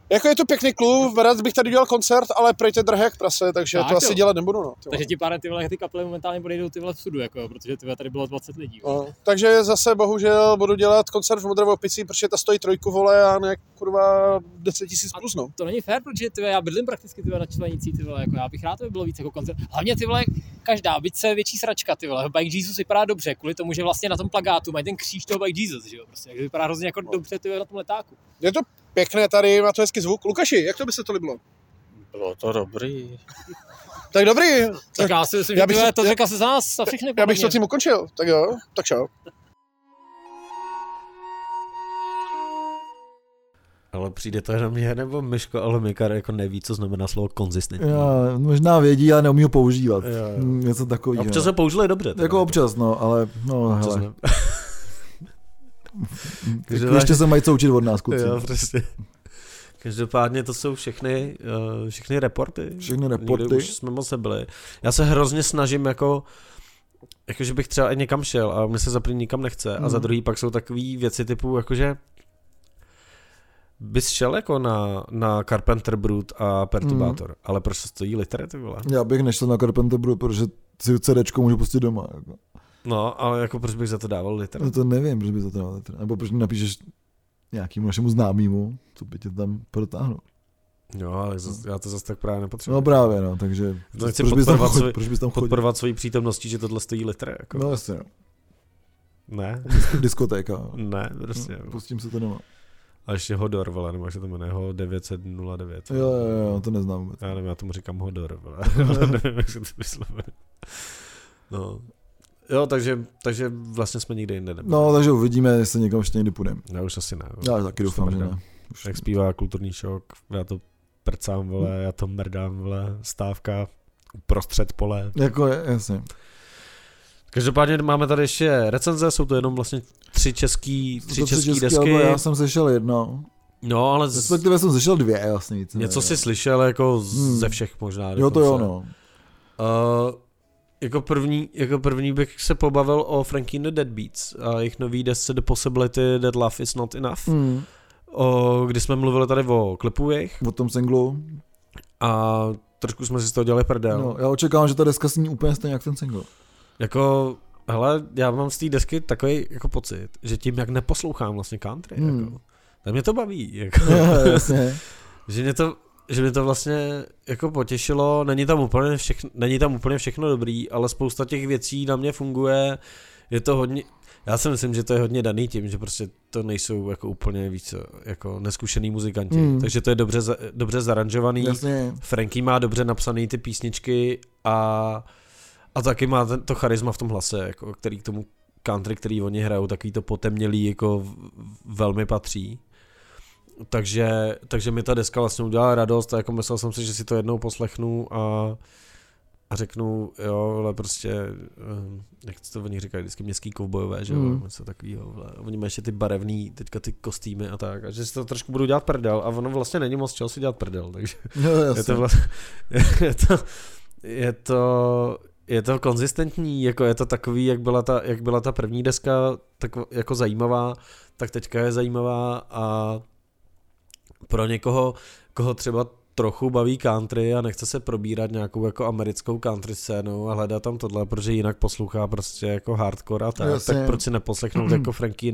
jako je to pěkný klub, rád bych tady dělal koncert, ale prejte drahé jak prase, takže Tak to asi jo. dělat nebudu. No, ty. Takže ti pár ty vole, ty kapely momentálně odejdou ty vole v sudu, jako, jo, protože ty vole, tady bylo 20 lidí. vole. No, takže zase bohužel budu dělat koncert v Modré opici, protože ta stojí trojku vole a ne kurva 10 tisíc plus no. To není fér, protože ty vole, já bydlím prakticky ty vole, na členicí, ty vole, jako já bych rád, aby bylo víc jako koncert. Hlavně ty vole, každá, byť se větší sračka, ty vole, Bike Jesus vypadá dobře, kvůli tomu, že vlastně na tom plagátu mají ten kříž toho Bike Jesus, že jo, prostě, takže vypadá hrozně jako dobře ty vole, na tom letáku. Je to pěkné tady, má to hezký zvuk. Lukaši, jak to by se to líbilo? Bylo to dobrý. Tak dobrý, Tak já si myslím, já že bych ty vole, to- to řekl se za nás, za všechny. já bych to tím ukončil. Tak jo, tak čau. Ale přijde to jenom mě, nebo Myško, ale Mikar jako neví, co znamená slovo konzistentní. Já, možná vědí, ale neumí ho používat. Jo, jo. Mm, Něco takového. Občas se použili dobře. teda. Jako občas, no, ale no, Občas hele. ne. [LAUGHS] Jako ještě se mají co učit od nás, kluci. Jo, přesně. Každopádně to jsou všechny, uh, všechny reporty. Všechny Nikdy reporty. už jsme moc nebyli. Já se hrozně snažím jako jako že bych třeba i někam šel a mě se za první nikam nechce a za Mhm. druhý pak jsou takové věci typu jakože bys šel jako na, na Carpenter Brut a Perturbator, Mhm. ale proč to stojí litery ty vole? Já bych nešel na Carpenter Brut, protože si CDčko můžu pustit doma. Jako. No, ale jako proč bych za to dával litery? No to nevím, proč by to dal. Nebo proč napíšeš nějakému našemu známému, co by tě tam protáhnul. Jo, ale zas, já to zase tak právě nepotřebuji. No právě, no, takže chci proč bys tam svůj- Proč bys tam chodil? Podporovat svojí přítomností, že tohle stojí litery, jako. No jasně, no. Ne, diskotéka. ne, prostě. No, pustím se to doma. A ještě Hodor, vole, nebo jak se to jmenuje, ho 909. Jo, jo, jo, to neznám vůbec. Já nevím, já tomu říkám Hodor, vole. [LAUGHS] [LAUGHS] Nevím, jak se to vyslovuje. No. Jo, takže, takže vlastně jsme nikde jinde nebyli. No, takže uvidíme, jestli někam ještě někdy půjdeme. Já už asi ne. Já taky Už doufám, že ne. Už Jak zpívá kulturní šok, já to prcám, vole, já to mrdám, vole, stávka uprostřed pole. Jako, jasně. Každopádně máme tady ještě recenze, jsou to jenom vlastně tři český, tři To český český desky. Já jsem sešel jedno. No, ale z, Respektive jsem sešel dvě, vlastně víc. něco si slyšel jako z- Hmm. ze všech možná. Jo, to jo, no. Uh, jako, první, jako první bych se pobavil o Frankie the Deadbeats a jejich nový desce The Possibility That Love Is Not Enough, Hmm. o, kdy jsme mluvili tady o klipu jejich O tom singlu. a trošku jsme si z toho dělali prdel. No, já očekávám, že ta deska zní úplně stejně jak ten single. Jako, hele, já mám z té desky takový jako pocit, že tím, jak neposlouchám vlastně country, Hmm. jako, tak mě to baví. Jako, [LAUGHS] Jasně. [LAUGHS] že mě to že mě to vlastně jako potěšilo, není tam úplně všechno, není tam úplně všechno dobrý, ale spousta těch věcí na mě funguje, je to hodně, Já si myslím, že to je hodně daný tím, že prostě to nejsou jako úplně víc jako neskušený muzikanti, Hmm. takže to je dobře, dobře zaranžovaný. Jasně. Frankie má dobře napsaný ty písničky a, a taky má ten, to charisma v tom hlase, jako, který k tomu country, který oni hrajou, takový to potemnělý jako velmi patří. Takže, takže mi ta deska vlastně udělala radost a jako myslel jsem si, že si to jednou poslechnu a, a řeknu, jo, ale prostě, eh, jak to oni říkají, vždycky městský kovbojové, že jo, Hmm. něco takového. Oni mají ještě ty barevný, teďka ty kostýmy a tak, a že si to trošku budu dělat prdel a ono vlastně není moc čeho si dělat prdel, takže No, je to, vlastně, [LAUGHS] je to, je to, je to konzistentní, jako je to takový, jak byla ta, jak byla ta první deska, tak jako zajímavá, tak teďka je zajímavá a pro někoho, koho třeba trochu baví country a nechce se probírat nějakou jako americkou country scénou a hledá tam tohle, protože jinak poslouchá prostě jako hardcore a tak, Jasně. tak proč si neposlechnout jako Frankie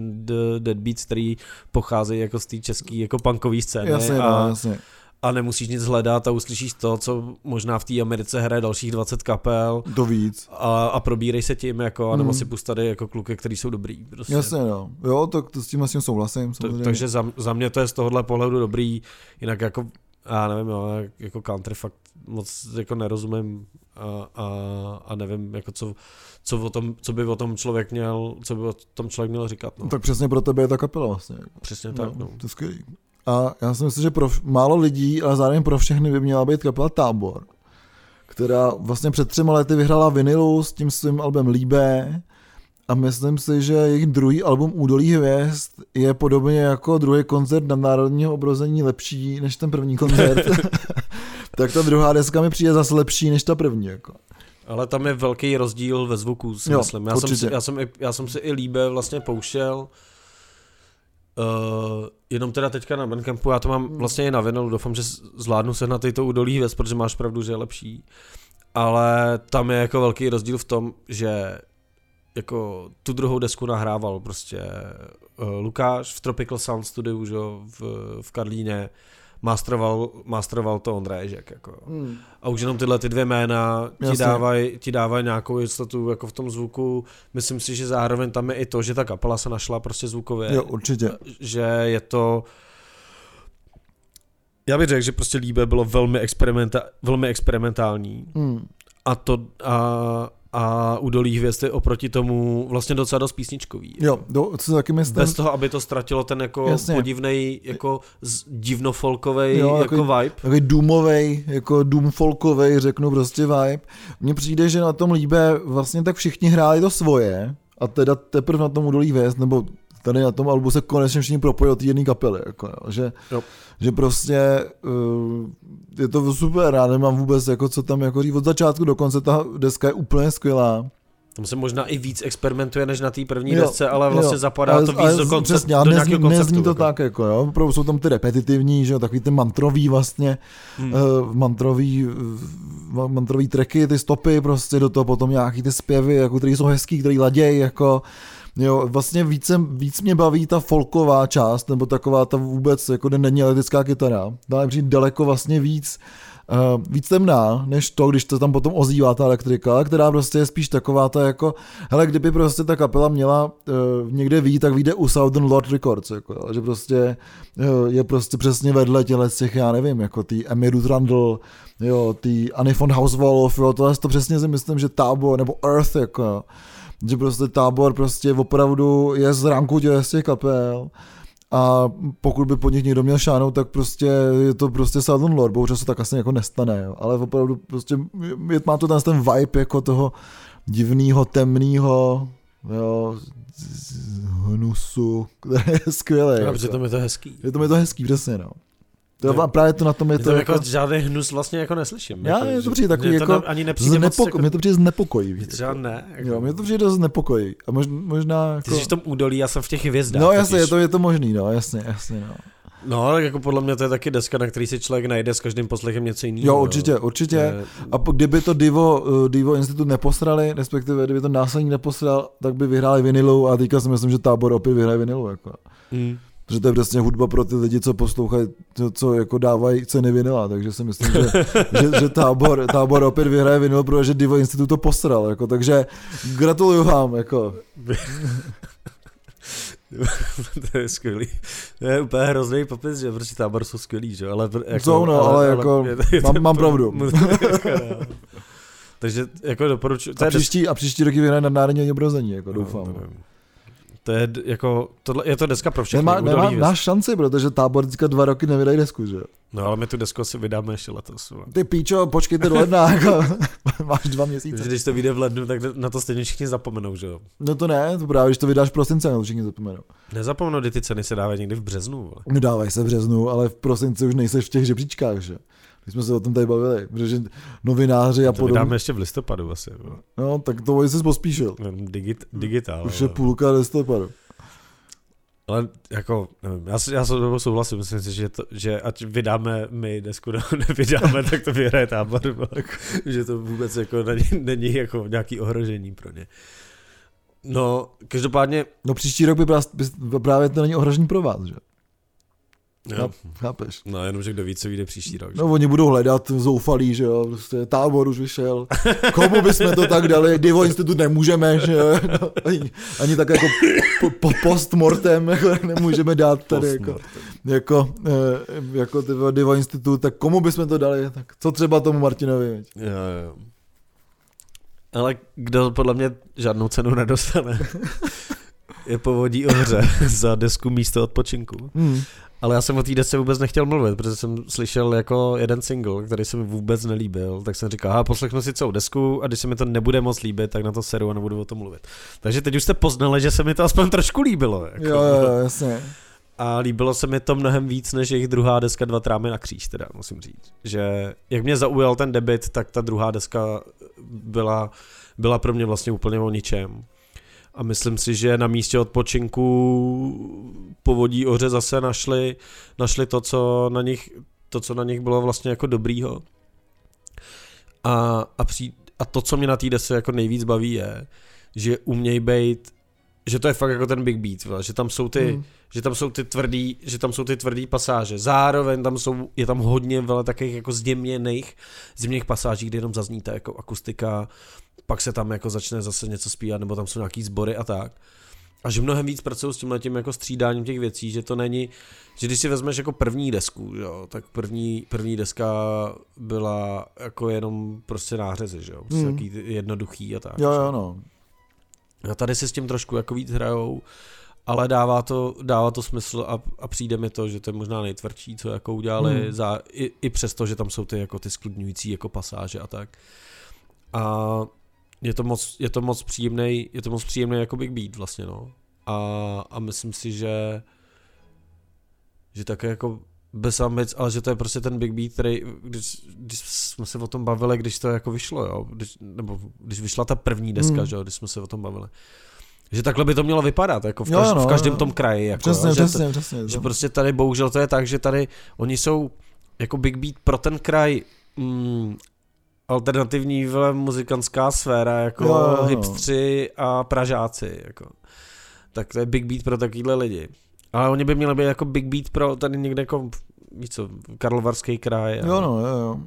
Deadbeats, který pocházejí jako z té české jako punkové scény Jasně, a, no, jasně. A nemusíš nic hledat a uslyšíš to, co možná v té Americe hraje dalších 20 kapel To víc. a, a probírej se tím, jako, anebo Hmm. si pust tady jako kluky, který jsou dobrý. Prostě. Jasně, no. Jo, tak to s tím vlastně souhlasím. To, takže za, za mě to je z tohohle pohledu dobrý, jinak jako, já nevím, jo, jako country fakt moc jako nerozumím a, a, a nevím, jako co, co, o tom, co by o tom člověk měl, co by o tom člověk měl říkat. No. Tak přesně pro tebe je ta kapela vlastně. Přesně tak, no. To je skvělý. A já si myslím, že pro málo lidí, ale zároveň pro všechny by měla být kapela Tábor, která vlastně před třema lety vyhrála vinilu s tím svým albem Líbé a myslím si, že jejich druhý album Údolí hvězd je podobně jako druhý koncert na národního obrození lepší než ten první koncert. [LAUGHS] tak ta druhá deska mi přijde zase lepší než ta první. Jako. Ale tam je velký rozdíl ve zvuku, si Jo, myslím. Já jsem, si, já, jsem, i- já jsem si i líbe vlastně pouštěl. Uh, jenom teda teďka na Bandcampu, já to mám vlastně i na vinylu, doufám, že zvládnu se na to údolí věc, protože máš pravdu, že je lepší. Ale tam je jako velký rozdíl v tom, že jako tu druhou desku nahrával prostě uh, Lukáš v Tropical Sound Studiu, že v, v Karlíně, masteroval, masteroval to Ondrej Ježek, jako. Hmm. A už jenom tyhle ty dvě jména ti dávají ti dávaj nějakou jistotu jako v tom zvuku. Myslím si, že zároveň tam je i to, že ta kapela se našla prostě zvukově. Jo, určitě. Že je to... Já bych řekl, že prostě Líbe bylo velmi, experimenta- velmi experimentální Hmm. a to a, a Údolí hvězd je oproti tomu vlastně docela dost písničkový. Jo, do, co taky myslím, Bez toho, aby to ztratilo ten jako Jasně. podivnej, jako divnofolkovej Jo, jako takový- vibe. takový doomovej, jako doom folkovej, řeknu prostě vibe. Mně přijde, že na tom líbe vlastně tak všichni hráli to svoje a teda teprve na tom udolí věc, nebo tady na tom albu se konečně všichni propojí do té jedné kapely, jako, jo, že, Jo. že prostě uh, je to super, já nemám vůbec jako co tam jako říct, od začátku do konce ta deska je úplně skvělá. Tam se možná i víc experimentuje než na té první Jo, desce, ale vlastně jo. zapadá Ale- to víc ale do, koncept, přesně, do nezní, konceptu. nezní to jako. tak, jako jo, opravdu jsou tam ty repetitivní, že jo, takový ty mantrový vlastně, Hmm. uh, mantrový, uh, mantrový tracky, ty stopy prostě do toho potom nějaký ty zpěvy, jako, který jsou hezký, který ladějí, jako Jo, vlastně více, víc mě baví ta folková část, nebo taková ta vůbec, jako není elektrická kytara. Dá mi přijít daleko vlastně víc, uh, víc temná, než to, když to tam potom ozývá ta elektrika, která prostě je spíš taková ta jako, hele, kdyby prostě ta kapela měla uh, někde ví, tak vyjde u Southern Lord Records, jako, že prostě uh, je prostě přesně vedle těle z těch, já nevím, jako ty Emiru Randall, jo, ty Annie von jo, tohle to přesně si myslím, že Tábor, nebo Earth, jako, že prostě tábor prostě opravdu je z ranku těch z těch kapel a pokud by pod nich někdo měl šánout, tak prostě je to prostě Southern Lord, bohužel se tak asi jako nestane, jo. ale opravdu prostě je, má to ten, ten vibe jako toho divného, temného, jo, hnusu, [LAUGHS] který je skvělý. A přitom je to hezký. Je to, je to hezký, přesně, no. To je, právě to na tom je to, to jako, jako, žádný hnus vlastně jako neslyším. já, jako, je to přijde takový mě to jako, ani nepřijde moc znepoko, jako, mě to přijde znepokojivý. třeba ne. Jako, Jo, mě to přijde dost znepokojivý. A možná, možná jako... Ty jsi v tom údolí, já jsem v těch hvězdách. No jasně, je to, je to možný, no, jasně, jasně, no. No, ale jako podle mě to je taky deska, na který si člověk najde s každým poslechem něco jiného. Jo, určitě, určitě. Je- A po- kdyby to Divo, uh, Divo Institut neposrali, respektive kdyby to následník neposral, tak by vyhráli vinilu a teďka si myslím, že tábor opět vyhraje vinilu. Jako. Mm. Protože to je přesně hudba pro ty lidi, co poslouchají, co, co jako dávají ceny vinila, takže si myslím, že, [LAUGHS] že, že tábor, tábor opět vyhraje vinil, protože Divo Institut to posral, jako, takže gratuluju vám, jako. [LAUGHS] to je skvělý. To je úplně hrozný popis, že protože tábor jsou skvělý, že? Ale, jako, Jsou, no, ale jako mám- mám pravdu. [LAUGHS] Takže jako doporučuji. A příští, a příští roky vyhraje na národní obrození, jako doufám. No, to, je jako, tohle, je to deska pro všechny. Nemá, nemá, máš šanci, protože tábor teďka dva roky nevydají desku, že? jo? No ale my tu desku asi vydáme ještě letos. Ty píčo, počkejte do ledna, [LAUGHS] jako, [LAUGHS] máš dva měsíce. když to vyjde v lednu, tak na to stejně všichni zapomenou, že jo? No to ne, to právě, když to vydáš v prosince, no, to všichni zapomenou. Nezapomenou, kdy ty ceny se dávají někdy v březnu. Vole. Nedávají se v březnu, ale v prosinci už nejseš v těch žebříčkách, že? Když jsme se o tom tady bavili, protože novináři a To podobně. ještě v listopadu asi. No, tak to jsi pospíšil. Jenom Digit, digitál. Už je půlka listopadu. Ale jako, nevím, já, já s tebou souhlasím, myslím si, že, to, že ať vydáme my desku, [LAUGHS] nevydáme, tak to vyhraje tábor, vole. [LAUGHS] že to vůbec jako není, není jako nějaký ohrožení pro ně. No, každopádně, No příští rok by prá- by- právě to není ohrožení pro vás, že? Jo, Cháp- Chápeš? no jenom, že kdo ví, co vyjde příští rok. že? No oni budou hledat zoufalí, že jo, prostě tábor už vyšel. [LAUGHS] Komu bychom to tak dali, Divo institut nemůžeme, že jo, no, ani, ani tak jako po, po, postmortem jako nemůžeme dát tady jako, jako, eh, jako Divo institut, tak komu bychom to dali, tak co třeba tomu Martinovi? Jo, jo. Ale kdo podle mě žádnou cenu nedostane, [LAUGHS] je povodí ohře za desku místo odpočinku. Hmm. Ale já jsem o té desce vůbec nechtěl mluvit, protože jsem slyšel jako jeden single, který se mi vůbec nelíbil, tak jsem říkal, aha, poslechnu si celou desku a když se mi to nebude moc líbit, tak na to seru a nebudu o tom mluvit. Takže teď už jste poznali, že se mi to aspoň trošku líbilo. Jako. Jo, jo, jasně. A líbilo se mi to mnohem víc, než jejich druhá deska Dva trámy na kříž, teda musím říct. Že jak mě zaujal ten debit, tak ta druhá deska byla, byla pro mě vlastně úplně o ničem. A myslím si, že na místě odpočinku povodí oře zase našli, našli to, co na nich, to, co na nich bylo vlastně jako dobrýho. A, a, při, a to, co mě na té desce jako nejvíc baví, je, že umějí být, že to je fakt jako ten big beat, vole, že tam jsou ty, Hmm. že tam jsou ty tvrdý, že tam jsou ty tvrdý pasáže. Zároveň tam jsou, je tam hodně vele takových jako zděměných, zimních pasáží, kde jenom zazní ta jako akustika, pak se tam jako začne zase něco zpívat, nebo tam jsou nějaký sbory a tak. A že mnohem víc pracují s tím letím jako střídáním těch věcí, že to není, že když si vezmeš jako první desku, jo, tak první, první deska byla jako jenom prostě nářezy, že jo, prostě takový jednoduchý a tak. Jo, jo, no. a tady si s tím trošku jako víc hrajou, ale dává to, dává to smysl a, a přijde mi to, že to je možná nejtvrdší, co jako udělali, hmm. za, i, i přesto, že tam jsou ty jako ty sklidňující jako pasáže a tak. A je to moc, je to moc příjemný, je to moc příjemný jako Big Beat vlastně, no. A, a myslím si, že že také jako bez ambic, ale že to je prostě ten Big Beat, který, když, když jsme se o tom bavili, když to jako vyšlo, jo, když, nebo když vyšla ta první deska, hmm. že jo, když jsme se o tom bavili. Že takhle by to mělo vypadat, jako v, Jo, každ- no, v každém no. tom kraji. Jako, Přesně, jo, že, přesně, přesně. to, že prostě tady bohužel to je tak, že tady oni jsou jako Big Beat pro ten kraj mm, alternativní vele, muzikantská sféra, jako jo, jo. hipstři a pražáci, jako. Tak to je Big Beat pro takovýhle lidi. Ale oni by měli být jako Big Beat pro tady někde jako, víš co, Karlovarský kraj a, Jo, no, jo, jo.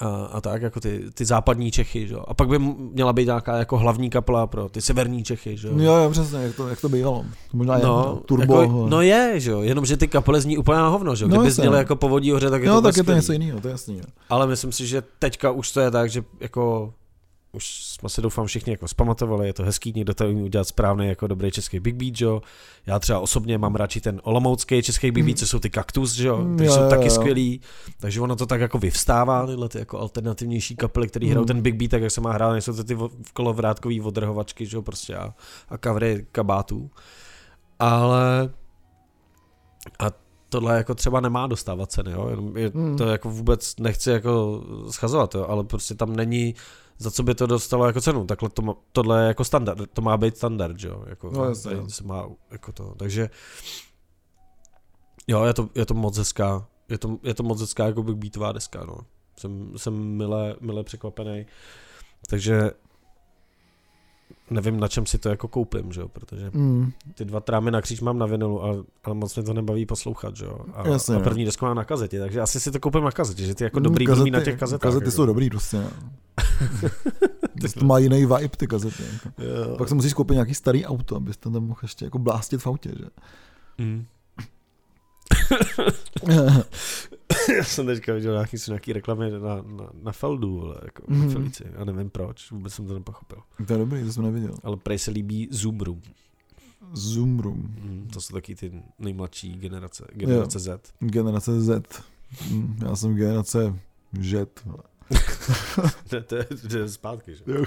A, a tak, jako ty, ty západní Čechy, že jo. A pak by měla být nějaká jako hlavní kapela pro ty severní Čechy, že jo. Jo, jo, přesně, jak to, jak to bývalo. Možná je No, turbo. jako, no je, že jo, jenomže ty kapely zní úplně na hovno, že jo, No kdyby jasně, zněly no. jako povodí hoře, tak je jo, to tak je to něco jiného, to je jasný. jo. Ale myslím si, že teďka už to je tak, že jako už jsme se doufám všichni jako zpamatovali, je to hezký, někdo to umí udělat správný jako dobrý český Big Beat, jo. Já třeba osobně mám radši ten olomoucký český Big Beat, co jsou ty kaktus, jo, Mm, takže jo, jsou jo, taky jo. skvělý, takže ono to tak jako vyvstává, tyhle ty jako alternativnější kapely, které Mm. hrajou ten Big Beat, tak jak se má hrát, nejsou to ty kolovrátkový odrhovačky, jo, prostě a, a kavry kabátů. Ale a tohle jako třeba nemá dostávat ceny, jo? Jenom je Hmm. to jako vůbec nechci jako schazovat, jo? ale prostě tam není za co by to dostalo jako cenu. Takhle to má, tohle je jako standard, to má být standard, že jo? Jako, No, jasně, no. se má jako to, takže jo, je to, je to moc hezká, je to, je to moc hezká jako Big Beatová deska, no. Jsem, jsem mile, mile překvapený, takže nevím, na čem si to jako koupím, že jo, protože Mm. ty dva trámy na kříž mám na vinilu, ale, ale moc mě to nebaví poslouchat, že jo. A, Jasně, a no. první desku mám na kazetě, takže asi si to koupím na kazetě, že ty jako dobrý kazety, mluví na těch kazetách. Kazety jako. jsou dobrý prostě. no. [LAUGHS] To má jiný vibe, ty kazety. Jako. Jo. Pak se musíš koupit nějaký starý auto, abyste tam mohl ještě jako blástit v autě, že? Mm. [LAUGHS] [LAUGHS] Já jsem teďka viděl nějaký, nějaký reklamy na, na, na Feldu, vole, jako Mhm. mm. Felici. Já nevím proč, vůbec jsem to nepochopil. to je dobrý, to jsem neviděl. Ale prej se líbí Zoom Room. Zoom Room, Mm, to jsou taky ty nejmladší generace, generace Z. generace Z. Hm, Já jsem generace Jet. [LAUGHS] to, to, je, to je zpátky, že? Jo,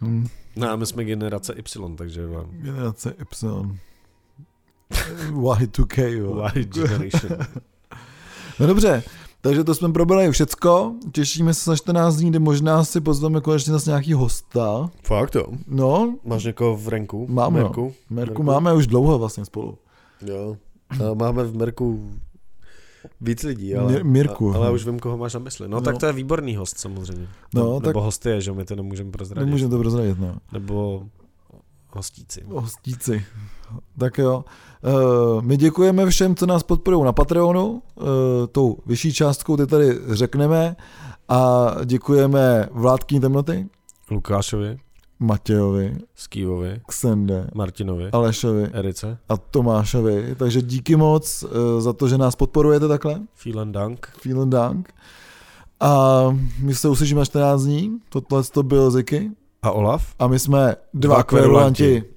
hm, No a my jsme generace Y, takže vám Generace Y. Y2K, jo. Y generation. [LAUGHS] No dobře, takže to jsme probrali všecko. Těšíme se za 14 dní, kdy možná si pozveme konečně zase nějaký hosta. Fakt jo. No, Máš někoho v Renku? Máme, no. Merku? Merku máme už dlouho vlastně spolu. Jo. A máme v Merku víc lidí, ale, Mir- Mirku. a, ale už vím, koho máš na mysli. No, No. tak to je výborný host samozřejmě. No, nebo tak- host je, že my to nemůžeme prozradit. Nemůžeme to prozradit, no. Nebo hostíci. Hostíci. Tak jo. Uh, my děkujeme všem, co nás podporují na Patreonu. Uh, tou vyšší částkou ty tady řekneme. A děkujeme Vládký temnoty, Lukášovi, Matějovi, Skývovi, Ksende, Martinovi, Alešovi Erice. a Tomášovi. Takže díky moc uh, za to, že nás podporujete takhle. Vielen Dank. Vielen Dank. A my se uslyšíme na 14 dní. Tohle to byl Ziky. A Olaf? A my jsme dva, Dva kverulanti. kverulanti.